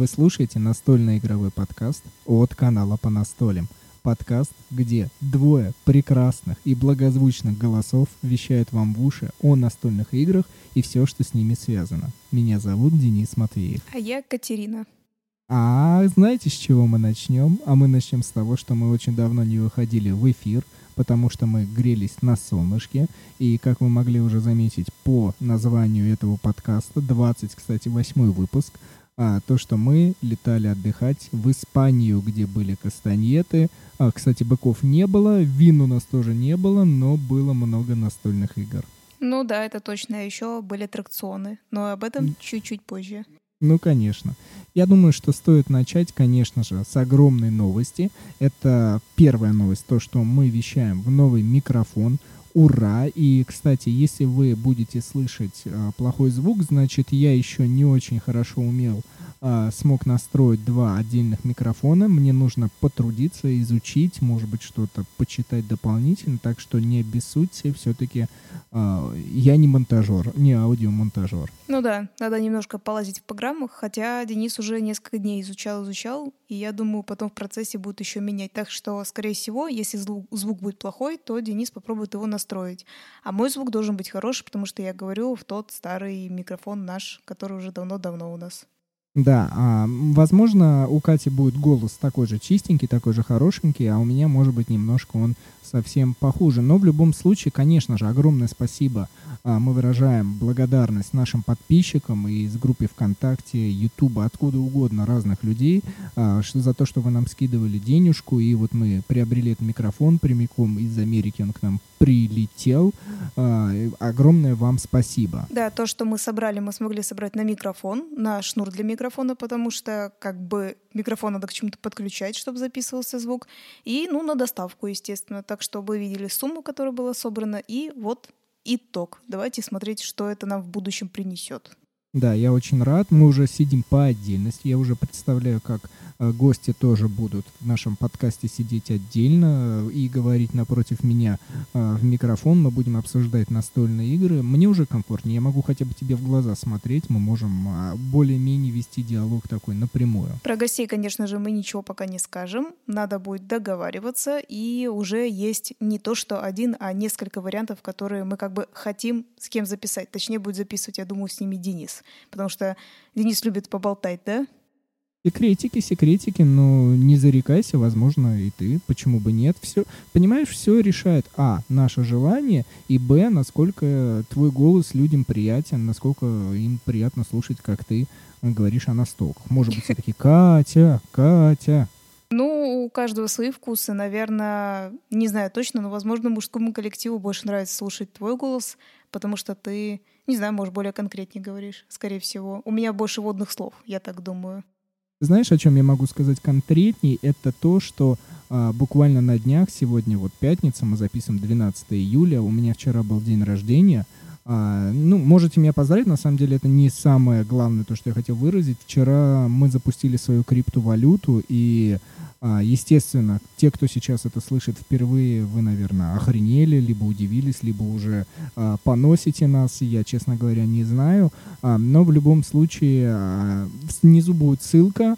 Вы слушаете настольный игровой подкаст от канала по настолям. Подкаст, где двое прекрасных и благозвучных голосов вещают вам в уши о настольных играх и все, что с ними связано. Меня зовут Денис Матвеев. А я Катерина. А знаете, с чего мы начнем? А мы начнем с того, что мы очень давно не выходили в эфир, потому что мы грелись на солнышке. И, как вы могли уже заметить по названию этого подкаста, 20, кстати, восьмой выпуск, а, то, что мы летали отдыхать в Испанию, где были кастаньеты. А, кстати, быков не было, вин у нас тоже не было, но было много настольных игр. Ну да, это точно. Еще были аттракционы, но об этом чуть-чуть позже. Ну, конечно. Я думаю, что стоит начать, конечно же, с огромной новости. Это первая новость, то, что мы вещаем в новый микрофон. Ура! И, кстати, если вы будете слышать э, плохой звук, значит, я еще не очень хорошо умел смог настроить два отдельных микрофона. Мне нужно потрудиться, изучить, может быть, что-то почитать дополнительно. Так что не обессудьте, все-таки э, я не монтажер, не аудиомонтажер. Ну да, надо немножко полазить в программах, хотя Денис уже несколько дней изучал, изучал, и я думаю, потом в процессе будет еще менять. Так что, скорее всего, если звук будет плохой, то Денис попробует его настроить. А мой звук должен быть хороший, потому что я говорю в тот старый микрофон наш, который уже давно-давно у нас. Да, а, возможно, у Кати будет голос такой же чистенький, такой же хорошенький, а у меня, может быть, немножко он совсем похуже. Но в любом случае, конечно же, огромное спасибо. А, мы выражаем благодарность нашим подписчикам из группы ВКонтакте, Ютуба, откуда угодно разных людей, а, за то, что вы нам скидывали денежку. И вот мы приобрели этот микрофон прямиком из Америки, он к нам прилетел. А, огромное вам спасибо. Да, то, что мы собрали, мы смогли собрать на микрофон, на шнур для микрофона, потому что как бы микрофон надо к чему-то подключать, чтобы записывался звук. И, ну, на доставку, естественно. Так что вы видели сумму, которая была собрана, и вот итог. Давайте смотреть, что это нам в будущем принесет. Да, я очень рад. Мы уже сидим по отдельности. Я уже представляю, как гости тоже будут в нашем подкасте сидеть отдельно э, и говорить напротив меня э, в микрофон. Мы будем обсуждать настольные игры. Мне уже комфортнее. Я могу хотя бы тебе в глаза смотреть. Мы можем э, более-менее вести диалог такой напрямую. Про гостей, конечно же, мы ничего пока не скажем. Надо будет договариваться. И уже есть не то, что один, а несколько вариантов, которые мы как бы хотим с кем записать. Точнее, будет записывать, я думаю, с ними Денис потому что Денис любит поболтать, да? Секретики, секретики, но не зарекайся, возможно, и ты, почему бы нет. Все, понимаешь, все решает, а, наше желание, и, б, насколько твой голос людям приятен, насколько им приятно слушать, как ты говоришь о настолках. Может быть, все-таки Катя, Катя. Ну, у каждого свои вкусы. Наверное, не знаю точно, но, возможно, мужскому коллективу больше нравится слушать твой голос, потому что ты, не знаю, может, более конкретнее говоришь, скорее всего. У меня больше водных слов, я так думаю. Знаешь, о чем я могу сказать конкретней? Это то, что а, буквально на днях, сегодня вот пятница, мы записываем 12 июля, у меня вчера был день рождения. А, ну, можете меня поздравить, на самом деле это не самое главное, то, что я хотел выразить. Вчера мы запустили свою криптовалюту, и а, естественно, те, кто сейчас это слышит впервые, вы, наверное, охренели, либо удивились, либо уже а, поносите нас, я, честно говоря, не знаю. А, но в любом случае, снизу будет ссылка,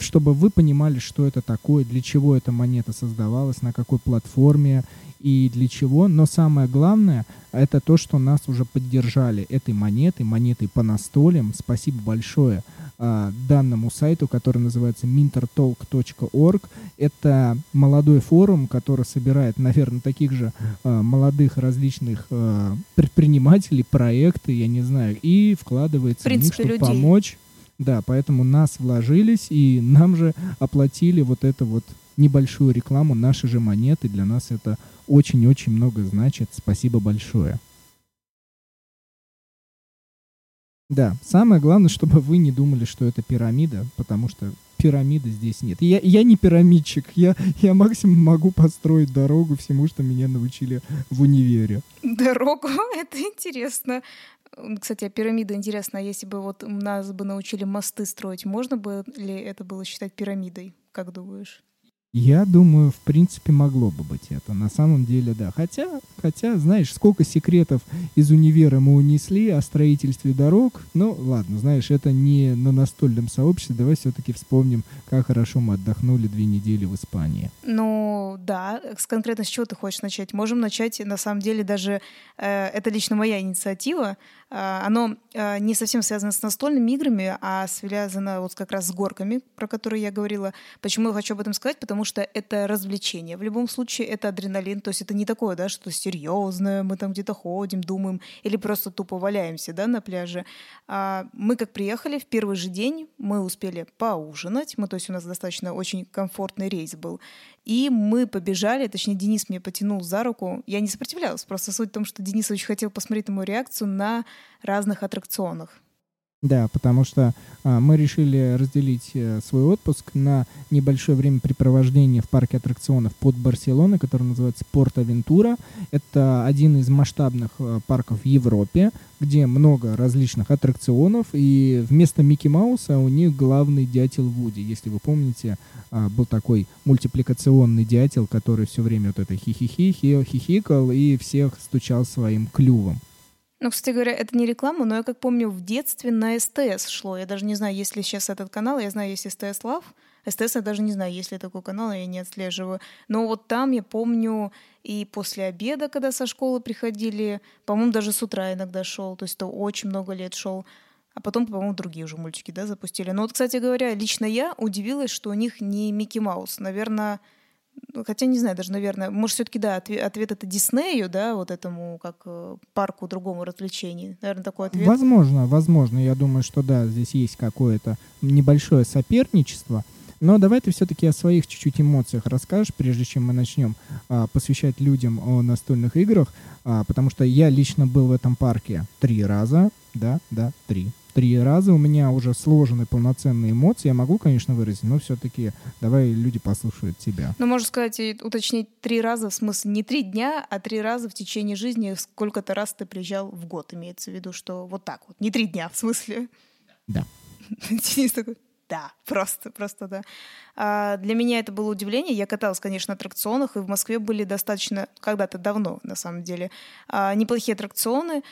чтобы вы понимали, что это такое, для чего эта монета создавалась, на какой платформе и для чего. Но самое главное, это то, что нас уже поддержали этой монетой, монетой по настолям. Спасибо большое э, данному сайту, который называется mintertalk.org. Это молодой форум, который собирает, наверное, таких же э, молодых различных э, предпринимателей, проекты, я не знаю, и вкладывается в, принципе, в них, чтобы людей. помочь. Да, поэтому нас вложились, и нам же оплатили вот это вот небольшую рекламу, наши же монеты. Для нас это очень-очень много значит. Спасибо большое. Да, самое главное, чтобы вы не думали, что это пирамида, потому что пирамиды здесь нет. Я, я не пирамидчик, я, я максимум могу построить дорогу всему, что меня научили в универе. Дорогу? Это интересно. Кстати, а пирамида интересно, а если бы вот нас бы научили мосты строить, можно бы ли это было считать пирамидой, как думаешь? Я думаю, в принципе, могло бы быть это. На самом деле, да. Хотя, хотя, знаешь, сколько секретов из универа мы унесли о строительстве дорог. Ну, ладно, знаешь, это не на настольном сообществе. Давай все-таки вспомним, как хорошо мы отдохнули две недели в Испании. Ну, да. Конкретно с чего ты хочешь начать? Можем начать, на самом деле, даже э, это лично моя инициатива. Э, оно э, не совсем связано с настольными играми, а связано вот как раз с горками, про которые я говорила. Почему я хочу об этом сказать? Потому что это развлечение. В любом случае это адреналин, то есть это не такое, да, что серьезное, мы там где-то ходим, думаем, или просто тупо валяемся, да, на пляже. А мы как приехали в первый же день, мы успели поужинать, мы, то есть у нас достаточно очень комфортный рейс был, и мы побежали, точнее, Денис мне потянул за руку. Я не сопротивлялась, просто суть в том, что Денис очень хотел посмотреть на мою реакцию на разных аттракционах. Да, потому что а, мы решили разделить а, свой отпуск на небольшое времяпрепровождение в парке аттракционов под Барселоной, который называется Порт-Авентура. Это один из масштабных а, парков в Европе, где много различных аттракционов, и вместо Микки Мауса у них главный дятел Вуди. Если вы помните, а, был такой мультипликационный дятел, который все время вот это хи-хи-хи, хихикал и всех стучал своим клювом. Ну, кстати говоря, это не реклама, но я как помню, в детстве на СТС шло. Я даже не знаю, есть ли сейчас этот канал. Я знаю, есть СТС Лав. СТС я даже не знаю, есть ли такой канал, я не отслеживаю. Но вот там я помню и после обеда, когда со школы приходили, по-моему, даже с утра иногда шел, то есть это очень много лет шел. А потом, по-моему, другие уже мультики, да, запустили. Но вот, кстати говоря, лично я удивилась, что у них не Микки Маус. Наверное, хотя не знаю, даже, наверное, может, все-таки, да, ответ, ответ это Диснею, да, вот этому как э, парку другому развлечений. Наверное, такой ответ. Возможно, возможно. Я думаю, что да, здесь есть какое-то небольшое соперничество. Но давай ты все-таки о своих чуть-чуть эмоциях расскажешь, прежде чем мы начнем а, посвящать людям о настольных играх, а, потому что я лично был в этом парке три раза, да, да, три три раза, у меня уже сложены полноценные эмоции, я могу, конечно, выразить, но все-таки давай люди послушают тебя. Ну, можно сказать, и уточнить три раза, в смысле не три дня, а три раза в течение жизни, сколько-то раз ты приезжал в год, имеется в виду, что вот так вот, не три дня, в смысле. Да. Денис такой, да, просто, просто да. А для меня это было удивление. Я каталась, конечно, на аттракционах, и в Москве были достаточно, когда-то давно, на самом деле, а, неплохие аттракционы.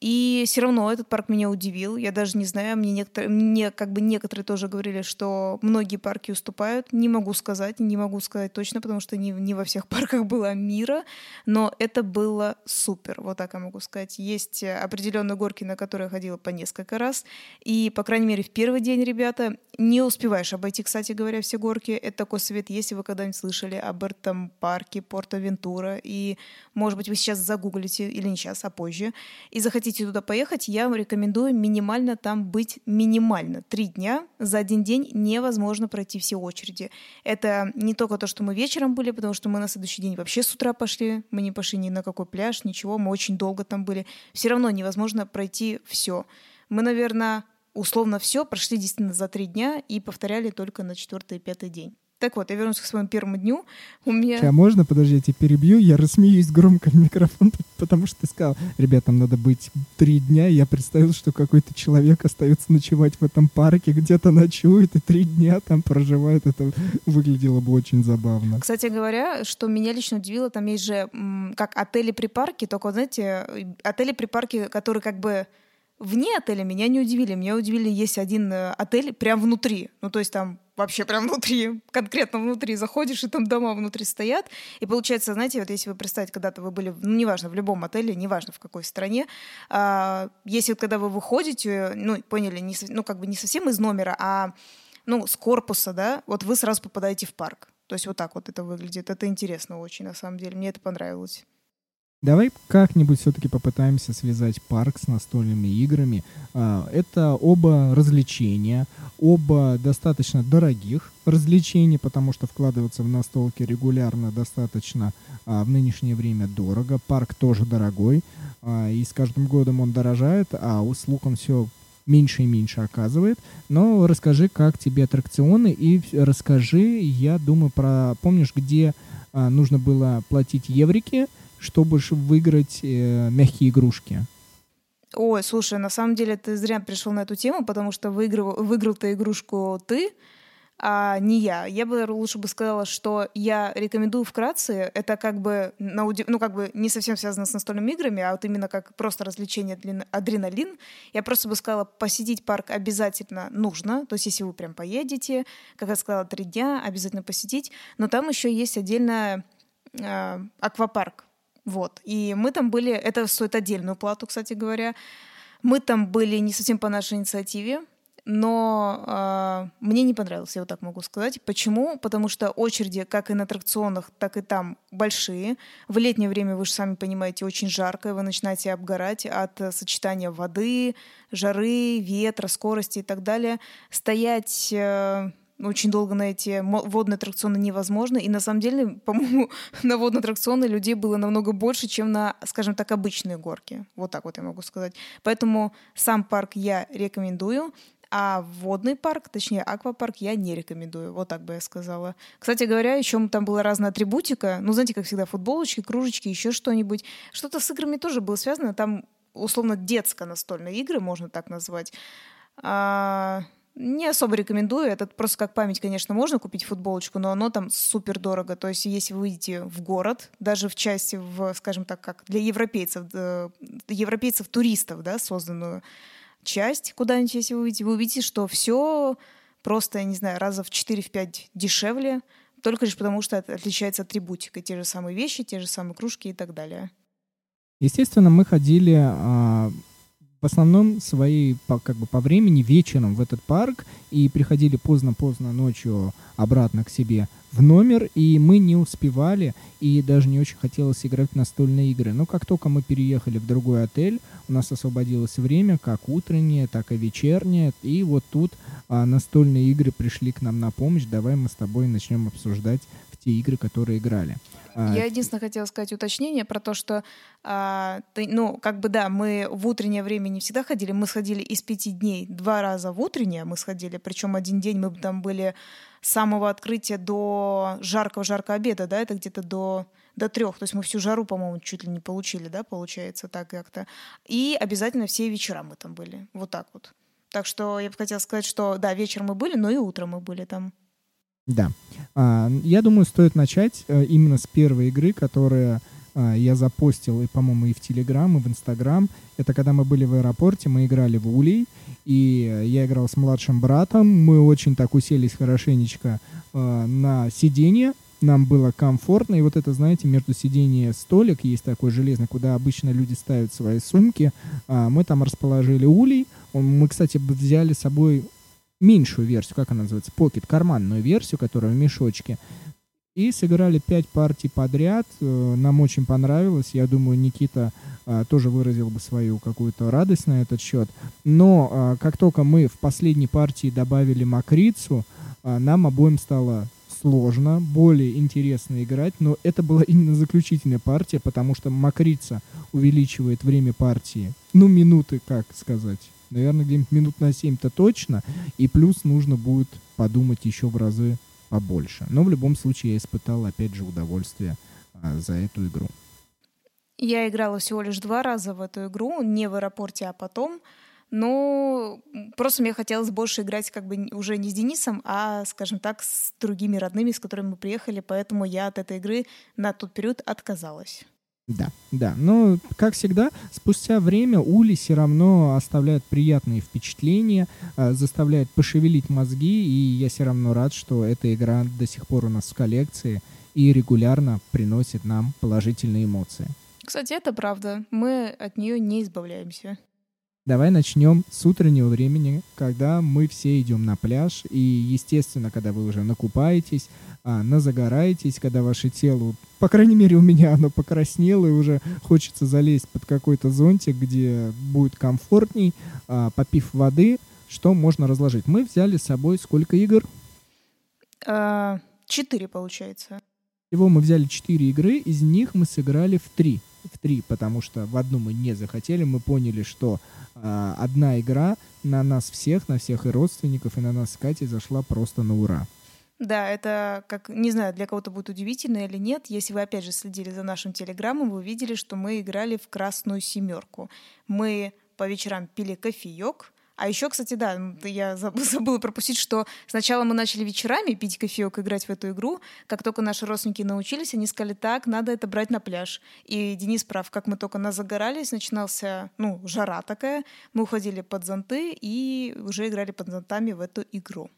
И все равно этот парк меня удивил. Я даже не знаю, мне, некоторые, мне как бы некоторые тоже говорили, что многие парки уступают. Не могу сказать, не могу сказать точно, потому что не, не во всех парках было мира, но это было супер, вот так я могу сказать. Есть определенные горки, на которые я ходила по несколько раз, и, по крайней мере, в первый день, ребята, не успеваешь обойти, кстати говоря, все горки. Это такой совет, если вы когда-нибудь слышали об этом парке Порто-Вентура, и, может быть, вы сейчас загуглите, или не сейчас, а позже, и захотите хотите туда поехать, я вам рекомендую минимально там быть минимально. Три дня за один день невозможно пройти все очереди. Это не только то, что мы вечером были, потому что мы на следующий день вообще с утра пошли, мы не пошли ни на какой пляж, ничего, мы очень долго там были. Все равно невозможно пройти все. Мы, наверное, условно все прошли действительно за три дня и повторяли только на четвертый и пятый день. Так вот, я вернусь к своему первому дню. У меня... А можно, подожди, я тебя перебью, я рассмеюсь громко в микрофон, потому что ты сказал, ребятам надо быть три дня, я представил, что какой-то человек остается ночевать в этом парке, где-то ночует и три дня там проживает, это выглядело бы очень забавно. Кстати говоря, что меня лично удивило, там есть же как отели при парке, только, знаете, отели при парке, которые как бы Вне отеля меня не удивили. Меня удивили, есть один э, отель прям внутри. Ну, то есть там вообще прям внутри, конкретно внутри заходишь, и там дома внутри стоят. И получается, знаете, вот если вы представить, когда-то вы были, ну, неважно, в любом отеле, неважно в какой стране, а, если вот когда вы выходите, ну, поняли, не, ну, как бы не совсем из номера, а, ну, с корпуса, да, вот вы сразу попадаете в парк. То есть вот так вот это выглядит. Это интересно очень, на самом деле. Мне это понравилось. Давай как-нибудь все-таки попытаемся связать парк с настольными играми. А, это оба развлечения, оба достаточно дорогих развлечений, потому что вкладываться в настолки регулярно достаточно а, в нынешнее время дорого. Парк тоже дорогой, а, и с каждым годом он дорожает, а услуг он все меньше и меньше оказывает. Но расскажи, как тебе аттракционы, и расскажи, я думаю, про... Помнишь, где нужно было платить еврики, чтобы выиграть э, мягкие игрушки. Ой, слушай, на самом деле ты зря пришел на эту тему, потому что выиграл, выиграл ты игрушку ты, а не я. Я бы лучше бы сказала, что я рекомендую вкратце. Это как бы, на уди... ну, как бы не совсем связано с настольными играми, а вот именно как просто развлечение адреналин. Я просто бы сказала, посетить парк обязательно нужно. То есть если вы прям поедете, как я сказала, три дня, обязательно посетить. Но там еще есть отдельно э, аквапарк. Вот. И мы там были, это стоит отдельную плату, кстати говоря. Мы там были не совсем по нашей инициативе, но э, мне не понравилось, я вот так могу сказать. Почему? Потому что очереди, как и на аттракционах, так и там большие. В летнее время, вы же сами понимаете, очень жарко, и вы начинаете обгорать от сочетания воды, жары, ветра, скорости и так далее. Стоять э, очень долго на эти водные аттракционы невозможно. И на самом деле, по-моему, на водные аттракционы людей было намного больше, чем на, скажем так, обычные горки. Вот так вот я могу сказать. Поэтому сам парк я рекомендую. А водный парк, точнее аквапарк, я не рекомендую. Вот так бы я сказала. Кстати говоря, еще там была разная атрибутика. Ну, знаете, как всегда, футболочки, кружечки, еще что-нибудь. Что-то с играми тоже было связано. Там, условно, детско-настольные игры, можно так назвать. А, не особо рекомендую. Это просто как память, конечно, можно купить футболочку, но оно там супер дорого. То есть, если вы выйдете в город, даже в части, в, скажем так, как для европейцев, европейцев-туристов, да, созданную часть куда-нибудь, если вы увидите, вы увидите, что все просто, я не знаю, раза в 4-5 дешевле, только лишь потому, что это отличается атрибутика. Те же самые вещи, те же самые кружки и так далее. Естественно, мы ходили а, в основном свои по, как бы по времени вечером в этот парк и приходили поздно-поздно ночью обратно к себе в номер, и мы не успевали, и даже не очень хотелось играть в настольные игры. Но как только мы переехали в другой отель, у нас освободилось время, как утреннее, так и вечернее, и вот тут а, настольные игры пришли к нам на помощь. Давай мы с тобой начнем обсуждать в те игры, которые играли. А, Я единственное хотела сказать уточнение про то, что, а, ты, ну, как бы да, мы в утреннее время не всегда ходили, мы сходили из пяти дней два раза в утреннее мы сходили, причем один день мы там были с самого открытия до жаркого-жаркого обеда, да, это где-то до до трех, то есть мы всю жару, по-моему, чуть ли не получили, да, получается так как-то. И обязательно все вечера мы там были, вот так вот. Так что я бы хотела сказать, что да, вечером мы были, но и утром мы были там. Да. А, я думаю, стоит начать а, именно с первой игры, которая а, я запостил, и, по-моему, и в Телеграм, и в Инстаграм. Это когда мы были в аэропорте, мы играли в Улей, и я играл с младшим братом. Мы очень так уселись хорошенечко а, на сиденье, нам было комфортно, и вот это, знаете, между сиденья столик есть такой железный, куда обычно люди ставят свои сумки. Мы там расположили улей. Мы, кстати, взяли с собой меньшую версию, как она называется, покет, карманную версию, которая в мешочке. И сыграли пять партий подряд. Э, нам очень понравилось. Я думаю, Никита а, тоже выразил бы свою какую-то радость на этот счет. Но а, как только мы в последней партии добавили макрицу, а, нам обоим стало сложно, более интересно играть, но это была именно заключительная партия, потому что макрица увеличивает время партии, ну, минуты, как сказать, наверное, где-нибудь минут на 7-то точно, и плюс нужно будет подумать еще в разы побольше. Но в любом случае я испытал, опять же, удовольствие а, за эту игру. Я играла всего лишь два раза в эту игру, не в аэропорте, а потом. Но просто мне хотелось больше играть как бы уже не с Денисом, а, скажем так, с другими родными, с которыми мы приехали, поэтому я от этой игры на тот период отказалась. Да, да. Но, как всегда, спустя время Ули все равно оставляет приятные впечатления, э, заставляет пошевелить мозги, и я все равно рад, что эта игра до сих пор у нас в коллекции и регулярно приносит нам положительные эмоции. Кстати, это правда. Мы от нее не избавляемся. Давай начнем с утреннего времени, когда мы все идем на пляж, и, естественно, когда вы уже накупаетесь, а, назагораетесь, когда ваше тело, по крайней мере у меня оно покраснело, и уже хочется залезть под какой-то зонтик, где будет комфортней, а, попив воды, что можно разложить. Мы взяли с собой сколько игр? А, четыре, получается. Всего мы взяли четыре игры, из них мы сыграли в три. В три, потому что в одну мы не захотели, мы поняли, что э, одна игра на нас всех, на всех и родственников, и на нас с Катей зашла просто на ура. Да, это, как, не знаю, для кого-то будет удивительно или нет. Если вы, опять же, следили за нашим телеграммом, вы видели, что мы играли в красную семерку. Мы по вечерам пили кофеек, А еще, кстати, да, я забыла пропустить, что сначала мы начали вечерами пить кофеек, играть в эту игру. Как только наши родственники научились, они сказали, так, надо это брать на пляж. И Денис прав, как мы только нас загорались, начинался, ну, жара такая, мы уходили под зонты и уже играли под зонтами в эту игру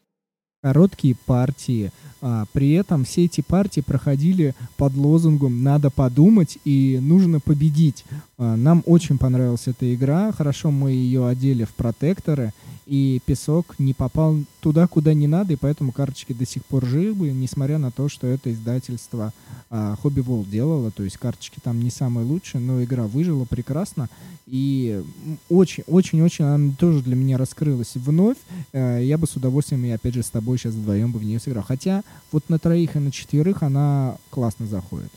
короткие партии. А, при этом все эти партии проходили под лозунгом «надо подумать» и «нужно победить». А, нам очень понравилась эта игра. Хорошо мы ее одели в протекторы, и песок не попал туда, куда не надо, и поэтому карточки до сих пор живы, несмотря на то, что это издательство а, Hobby World делало, то есть карточки там не самые лучшие, но игра выжила прекрасно, и очень-очень-очень она тоже для меня раскрылась вновь. Э, я бы с удовольствием, и опять же с тобой сейчас вдвоем бы в нее сыграл. Хотя вот на троих и на четверых она классно заходит.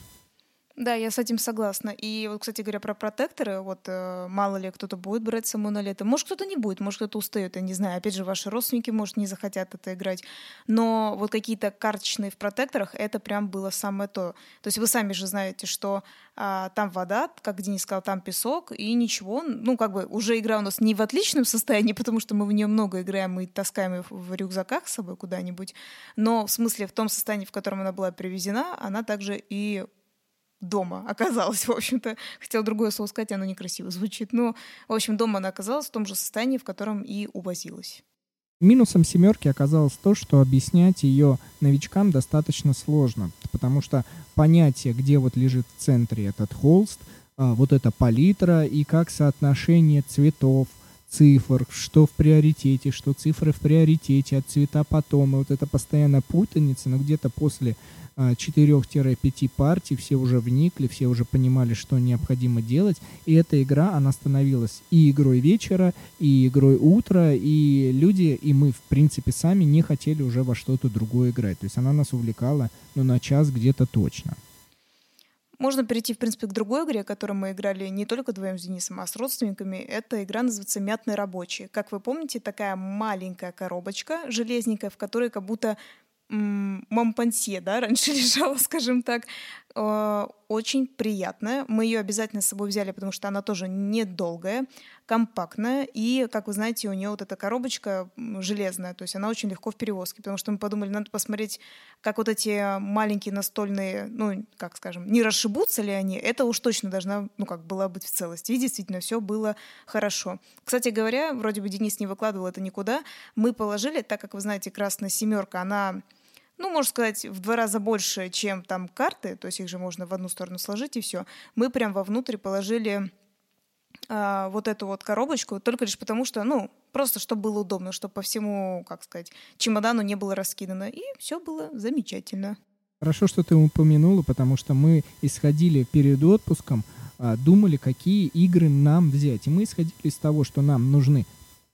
Да, я с этим согласна. И вот, кстати говоря, про протекторы, вот э, мало ли кто-то будет брать саму на лето. Может, кто-то не будет, может, кто-то устает, я не знаю. Опять же, ваши родственники, может, не захотят это играть. Но вот какие-то карточные в протекторах, это прям было самое то. То есть вы сами же знаете, что а, там вода, как Денис сказал, там песок, и ничего. Ну, как бы уже игра у нас не в отличном состоянии, потому что мы в нее много играем и таскаем ее в рюкзаках с собой куда-нибудь. Но в смысле, в том состоянии, в котором она была привезена, она также и дома оказалась, в общем-то. Хотела другое слово сказать, оно некрасиво звучит. Но, в общем, дома она оказалась в том же состоянии, в котором и увозилась. Минусом семерки оказалось то, что объяснять ее новичкам достаточно сложно, потому что понятие, где вот лежит в центре этот холст, а, вот эта палитра и как соотношение цветов, цифр, что в приоритете, что цифры в приоритете, от цвета потом, и вот это постоянно путаница, но где-то после 4-5 партий, все уже вникли, все уже понимали, что необходимо делать, и эта игра, она становилась и игрой вечера, и игрой утра, и люди, и мы, в принципе, сами не хотели уже во что-то другое играть. То есть она нас увлекала, ну, на час где-то точно. Можно перейти, в принципе, к другой игре, которую мы играли не только вдвоем с Денисом, а с родственниками. Эта игра называется «Мятный рабочий». Как вы помните, такая маленькая коробочка железненькая, в которой как будто Мампансье, да, раньше лежала, скажем так, очень приятная. Мы ее обязательно с собой взяли, потому что она тоже недолгая, компактная, и, как вы знаете, у нее вот эта коробочка железная, то есть она очень легко в перевозке, потому что мы подумали, надо посмотреть, как вот эти маленькие настольные, ну, как скажем, не расшибутся ли они, это уж точно должна, ну, как была быть в целости. И действительно, все было хорошо. Кстати говоря, вроде бы Денис не выкладывал это никуда, мы положили, так как вы знаете, красная семерка, она ну, можно сказать, в два раза больше, чем там карты, то есть их же можно в одну сторону сложить и все. Мы прям вовнутрь положили а, вот эту вот коробочку, только лишь потому что, ну, просто чтобы было удобно, чтобы по всему, как сказать, чемодану не было раскидано. И все было замечательно. Хорошо, что ты упомянула, потому что мы исходили перед отпуском, а, думали, какие игры нам взять. И мы исходили из того, что нам нужны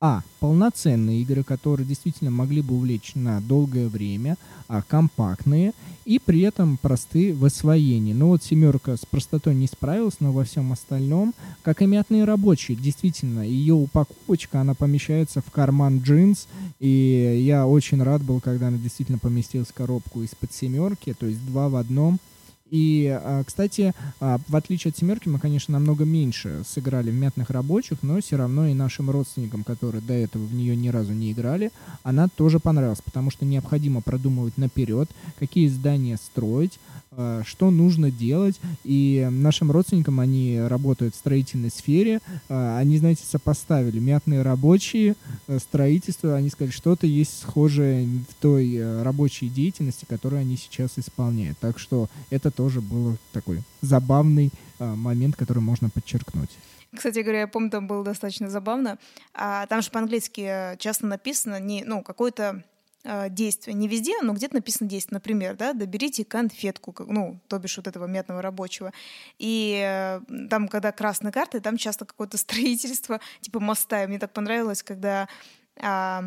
а. Полноценные игры, которые действительно могли бы увлечь на долгое время, а компактные и при этом простые в освоении. Ну вот семерка с простотой не справилась, но во всем остальном, как и мятные рабочие, действительно, ее упаковочка, она помещается в карман джинс, и я очень рад был, когда она действительно поместилась в коробку из-под семерки, то есть два в одном – и, а, кстати, а, в отличие от «семерки», мы, конечно, намного меньше сыграли в «Мятных рабочих», но все равно и нашим родственникам, которые до этого в нее ни разу не играли, она тоже понравилась, потому что необходимо продумывать наперед, какие здания строить, а, что нужно делать. И нашим родственникам, они работают в строительной сфере, они, знаете, сопоставили «Мятные рабочие», э, строительство, они сказали, что-то есть схожее в той э, рабочей деятельности, которую они сейчас исполняют. Так что это тоже тоже был такой забавный а, момент, который можно подчеркнуть. Кстати говоря, я помню, там было достаточно забавно. А, там же по-английски часто написано не, ну, какое-то э, действие. Не везде, но где-то написано действие. Например, да, доберите конфетку, ну, то бишь вот этого мятного рабочего. И э, там, когда красные карты, там часто какое-то строительство, типа моста. И мне так понравилось, когда э,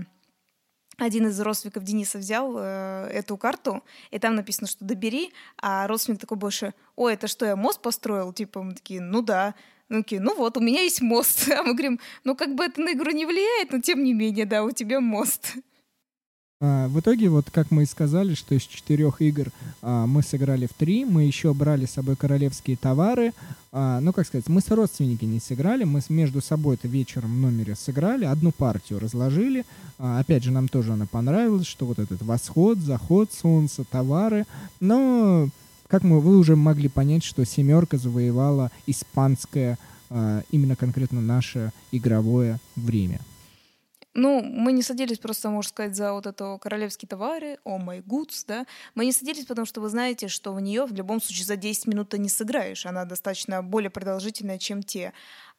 один из родственников Дениса взял э, эту карту, и там написано, что добери, а родственник такой больше, ой, это что, я мост построил? Типа мы такие, ну да. Ну, такие, ну вот, у меня есть мост. А мы говорим, ну как бы это на игру не влияет, но тем не менее, да, у тебя мост. А, в итоге, вот как мы и сказали, что из четырех игр а, мы сыграли в три, мы еще брали с собой королевские товары. А, ну, как сказать, мы с родственниками не сыграли, мы между собой это вечером в номере сыграли, одну партию разложили. А, опять же, нам тоже она понравилась, что вот этот восход, заход солнца, товары. Но, как мы, вы уже могли понять, что семерка завоевала испанское, а, именно конкретно наше игровое время. Ну, мы не садились просто, можно сказать, за вот это королевские товары, о май гудс, да. Мы не садились, потому что вы знаете, что в нее в любом случае за 10 минут ты не сыграешь. Она достаточно более продолжительная, чем те.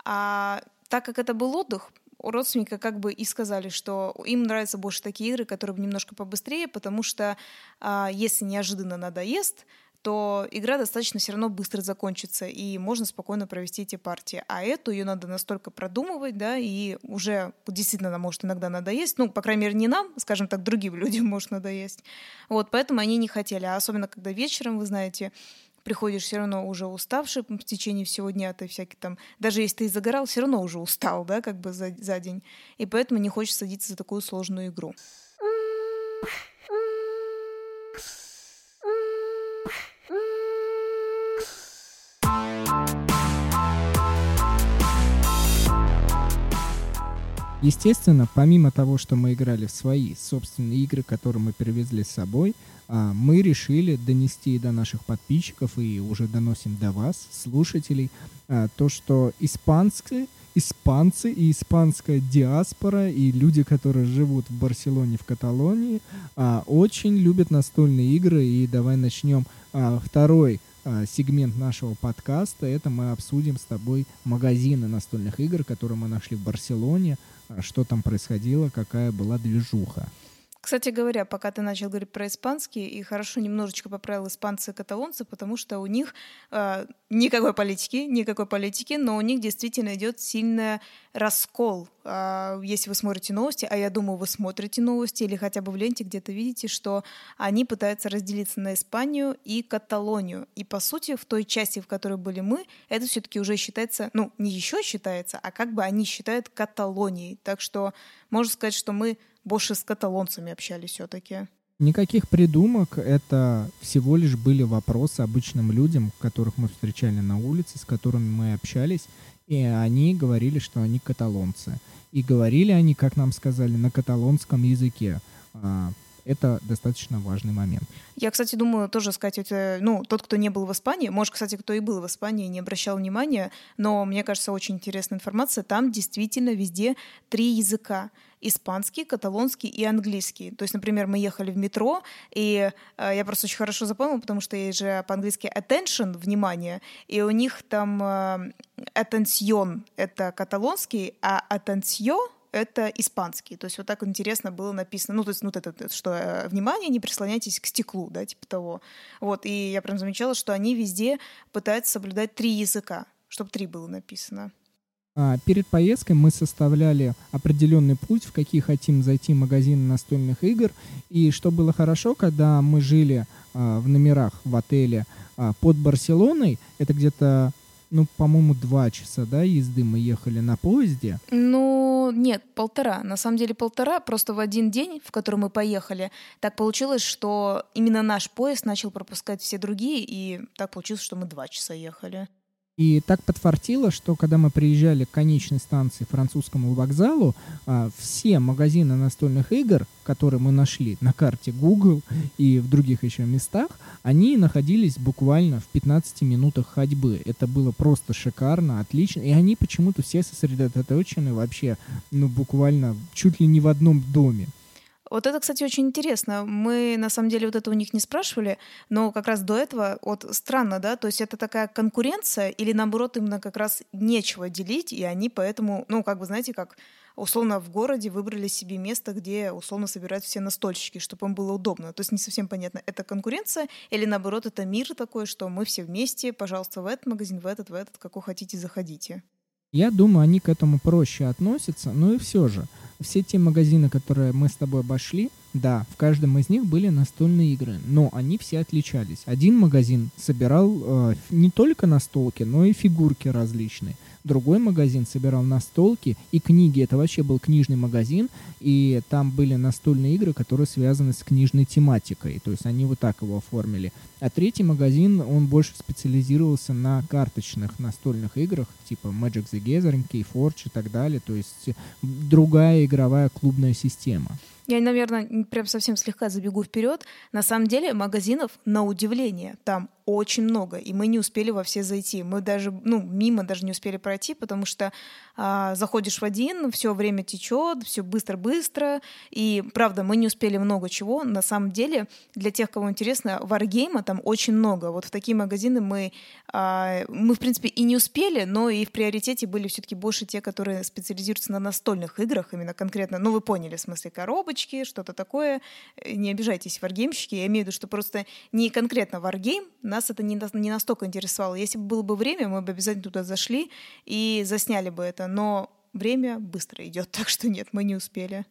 А так как это был отдых, у родственника как бы и сказали, что им нравятся больше такие игры, которые немножко побыстрее, потому что а, если неожиданно надоест, то игра достаточно все равно быстро закончится, и можно спокойно провести эти партии. А эту ее надо настолько продумывать, да, и уже действительно она может иногда надоесть. Ну, по крайней мере, не нам, скажем так, другим людям может надоесть. Вот, поэтому они не хотели. А особенно, когда вечером, вы знаете, приходишь все равно уже уставший в течение всего дня, ты всякий там, даже если ты загорал, все равно уже устал, да, как бы за, за день. И поэтому не хочешь садиться за такую сложную игру. Естественно, помимо того, что мы играли в свои собственные игры, которые мы привезли с собой, а, мы решили донести до наших подписчиков и уже доносим до вас, слушателей, а, то, что испанцы, испанцы и испанская диаспора и люди, которые живут в Барселоне, в Каталонии, а, очень любят настольные игры. И давай начнем второй сегмент нашего подкаста. Это мы обсудим с тобой магазины настольных игр, которые мы нашли в Барселоне, что там происходило, какая была движуха. Кстати говоря, пока ты начал говорить про испанский, и хорошо немножечко поправил испанцы и каталонцы, потому что у них э, никакой политики, никакой политики, но у них действительно идет сильный раскол. Э, если вы смотрите новости, а я думаю, вы смотрите новости или хотя бы в ленте где-то видите, что они пытаются разделиться на Испанию и Каталонию. И по сути, в той части, в которой были мы, это все-таки уже считается, ну, не еще считается, а как бы они считают Каталонией. Так что можно сказать, что мы больше с каталонцами общались все-таки. Никаких придумок, это всего лишь были вопросы обычным людям, которых мы встречали на улице, с которыми мы общались, и они говорили, что они каталонцы. И говорили они, как нам сказали, на каталонском языке. Это достаточно важный момент. Я, кстати, думаю тоже сказать, это, ну, тот, кто не был в Испании, может, кстати, кто и был в Испании, не обращал внимания, но мне кажется, очень интересная информация. Там действительно везде три языка испанский, каталонский и английский. То есть, например, мы ехали в метро, и э, я просто очень хорошо запомнила, потому что есть же по-английски attention, внимание, и у них там э, attention — это каталонский, а attention это испанский. То есть вот так интересно было написано. Ну, то есть, ну, это, это что, э, внимание, не прислоняйтесь к стеклу, да, типа того. Вот, и я прям замечала, что они везде пытаются соблюдать три языка, чтобы три было написано. А, перед поездкой мы составляли определенный путь, в какие хотим зайти магазины настольных игр. И что было хорошо, когда мы жили а, в номерах в отеле а, под Барселоной, это где-то ну, по-моему, два часа, да, езды мы ехали на поезде. Ну, нет, полтора. На самом деле полтора. Просто в один день, в который мы поехали, так получилось, что именно наш поезд начал пропускать все другие, и так получилось, что мы два часа ехали. И так подфартило, что когда мы приезжали к конечной станции французскому вокзалу, а, все магазины настольных игр, которые мы нашли на карте Google и в других еще местах, они находились буквально в 15 минутах ходьбы. Это было просто шикарно, отлично. И они почему-то все сосредоточены вообще, ну, буквально чуть ли не в одном доме. Вот это, кстати, очень интересно. Мы, на самом деле, вот это у них не спрашивали, но как раз до этого, вот странно, да, то есть это такая конкуренция или, наоборот, именно как раз нечего делить, и они поэтому, ну, как бы, знаете, как условно в городе выбрали себе место, где условно собирают все настольщики, чтобы им было удобно. То есть не совсем понятно, это конкуренция или наоборот это мир такой, что мы все вместе, пожалуйста, в этот магазин, в этот, в этот, какой хотите, заходите. Я думаю, они к этому проще относятся, но и все же. Все те магазины, которые мы с тобой обошли, да, в каждом из них были настольные игры, но они все отличались. Один магазин собирал э, не только настолки, но и фигурки различные. Другой магазин собирал настолки и книги. Это вообще был книжный магазин, и там были настольные игры, которые связаны с книжной тематикой. То есть они вот так его оформили. А третий магазин, он больше специализировался на карточных настольных играх, типа Magic the Gathering, Keyforge и так далее. То есть другая игровая клубная система. Я, наверное, прям совсем слегка забегу вперед. На самом деле магазинов, на удивление, там очень много, и мы не успели во все зайти. Мы даже, ну, мимо даже не успели пройти, потому что а, заходишь в один, все время течет, все быстро-быстро, и правда, мы не успели много чего. На самом деле, для тех, кому интересно, варгейма там очень много. Вот в такие магазины мы, а, мы в принципе, и не успели, но и в приоритете были все-таки больше те, которые специализируются на настольных играх, именно конкретно, ну, вы поняли, в смысле коробочки, что-то такое. Не обижайтесь, варгеймщики, я имею в виду, что просто не конкретно варгейм, нас это не, не настолько интересовало. Если бы было бы время, мы бы обязательно туда зашли и засняли бы это. Но время быстро идет, так что нет, мы не успели.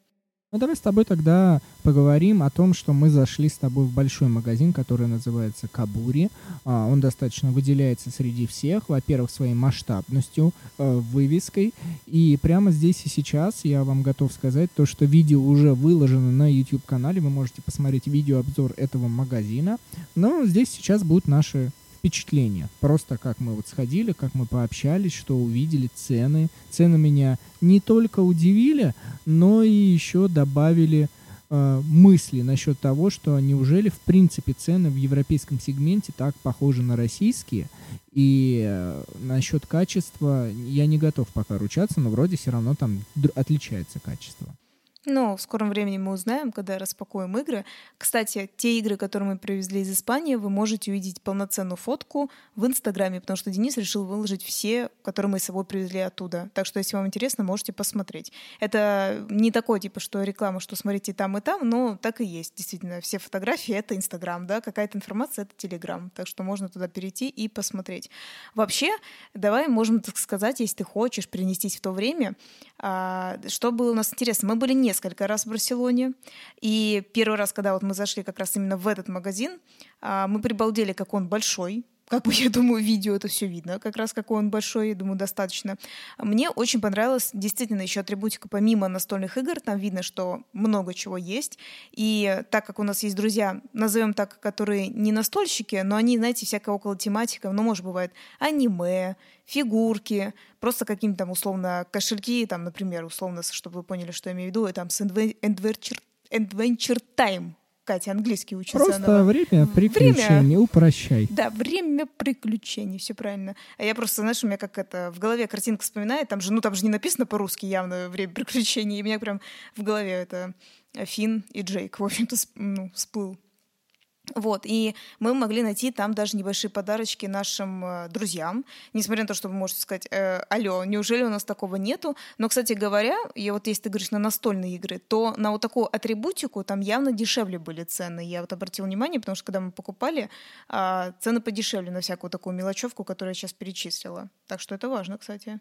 Ну давай с тобой тогда поговорим о том, что мы зашли с тобой в большой магазин, который называется Кабури. А, он достаточно выделяется среди всех, во-первых, своей масштабностью, э, вывеской. И прямо здесь и сейчас я вам готов сказать то, что видео уже выложено на YouTube-канале. Вы можете посмотреть видеообзор этого магазина. Но здесь сейчас будут наши впечатления. Просто как мы вот сходили, как мы пообщались, что увидели, цены. Цены меня не только удивили, но и еще добавили э, мысли насчет того, что неужели в принципе цены в европейском сегменте так похожи на российские. И э, насчет качества я не готов пока ручаться, но вроде все равно там отличается качество. Но в скором времени мы узнаем, когда распакуем игры. Кстати, те игры, которые мы привезли из Испании, вы можете увидеть полноценную фотку в Инстаграме, потому что Денис решил выложить все, которые мы с собой привезли оттуда. Так что, если вам интересно, можете посмотреть. Это не такое, типа, что реклама, что смотрите там и там, но так и есть. Действительно, все фотографии — это Инстаграм, да, какая-то информация — это Телеграм. Так что можно туда перейти и посмотреть. Вообще, давай можем так сказать, если ты хочешь перенестись в то время, а, что было у нас интересно. Мы были не несколько раз в Барселоне. И первый раз, когда вот мы зашли как раз именно в этот магазин, а, мы прибалдели, как он большой, как бы, я думаю, видео это все видно, как раз какой он большой, я думаю, достаточно. Мне очень понравилась действительно еще атрибутика. Помимо настольных игр, там видно, что много чего есть, и так как у нас есть друзья, назовем так, которые не настольщики, но они, знаете, всякая около тематика, ну, может, бывает аниме, фигурки, просто какие-то там, условно, кошельки, там, например, условно, чтобы вы поняли, что я имею в виду, там, с Adventure, Adventure Time, Катя английский учится. Просто заново. время приключений, время, упрощай. Да, время приключений, все правильно. А я просто, знаешь, у меня как это в голове картинка вспоминает, там же, ну там же не написано по-русски явно время приключений, и у меня прям в голове это Финн и Джейк, в общем-то, ну, всплыл вот, и мы могли найти там даже небольшие подарочки нашим э, друзьям, несмотря на то, что вы можете сказать, э, алло, неужели у нас такого нету? Но, кстати говоря, и вот если ты говоришь на настольные игры, то на вот такую атрибутику там явно дешевле были цены. Я вот обратила внимание, потому что когда мы покупали, э, цены подешевле на всякую такую мелочевку, которую я сейчас перечислила. Так что это важно, кстати.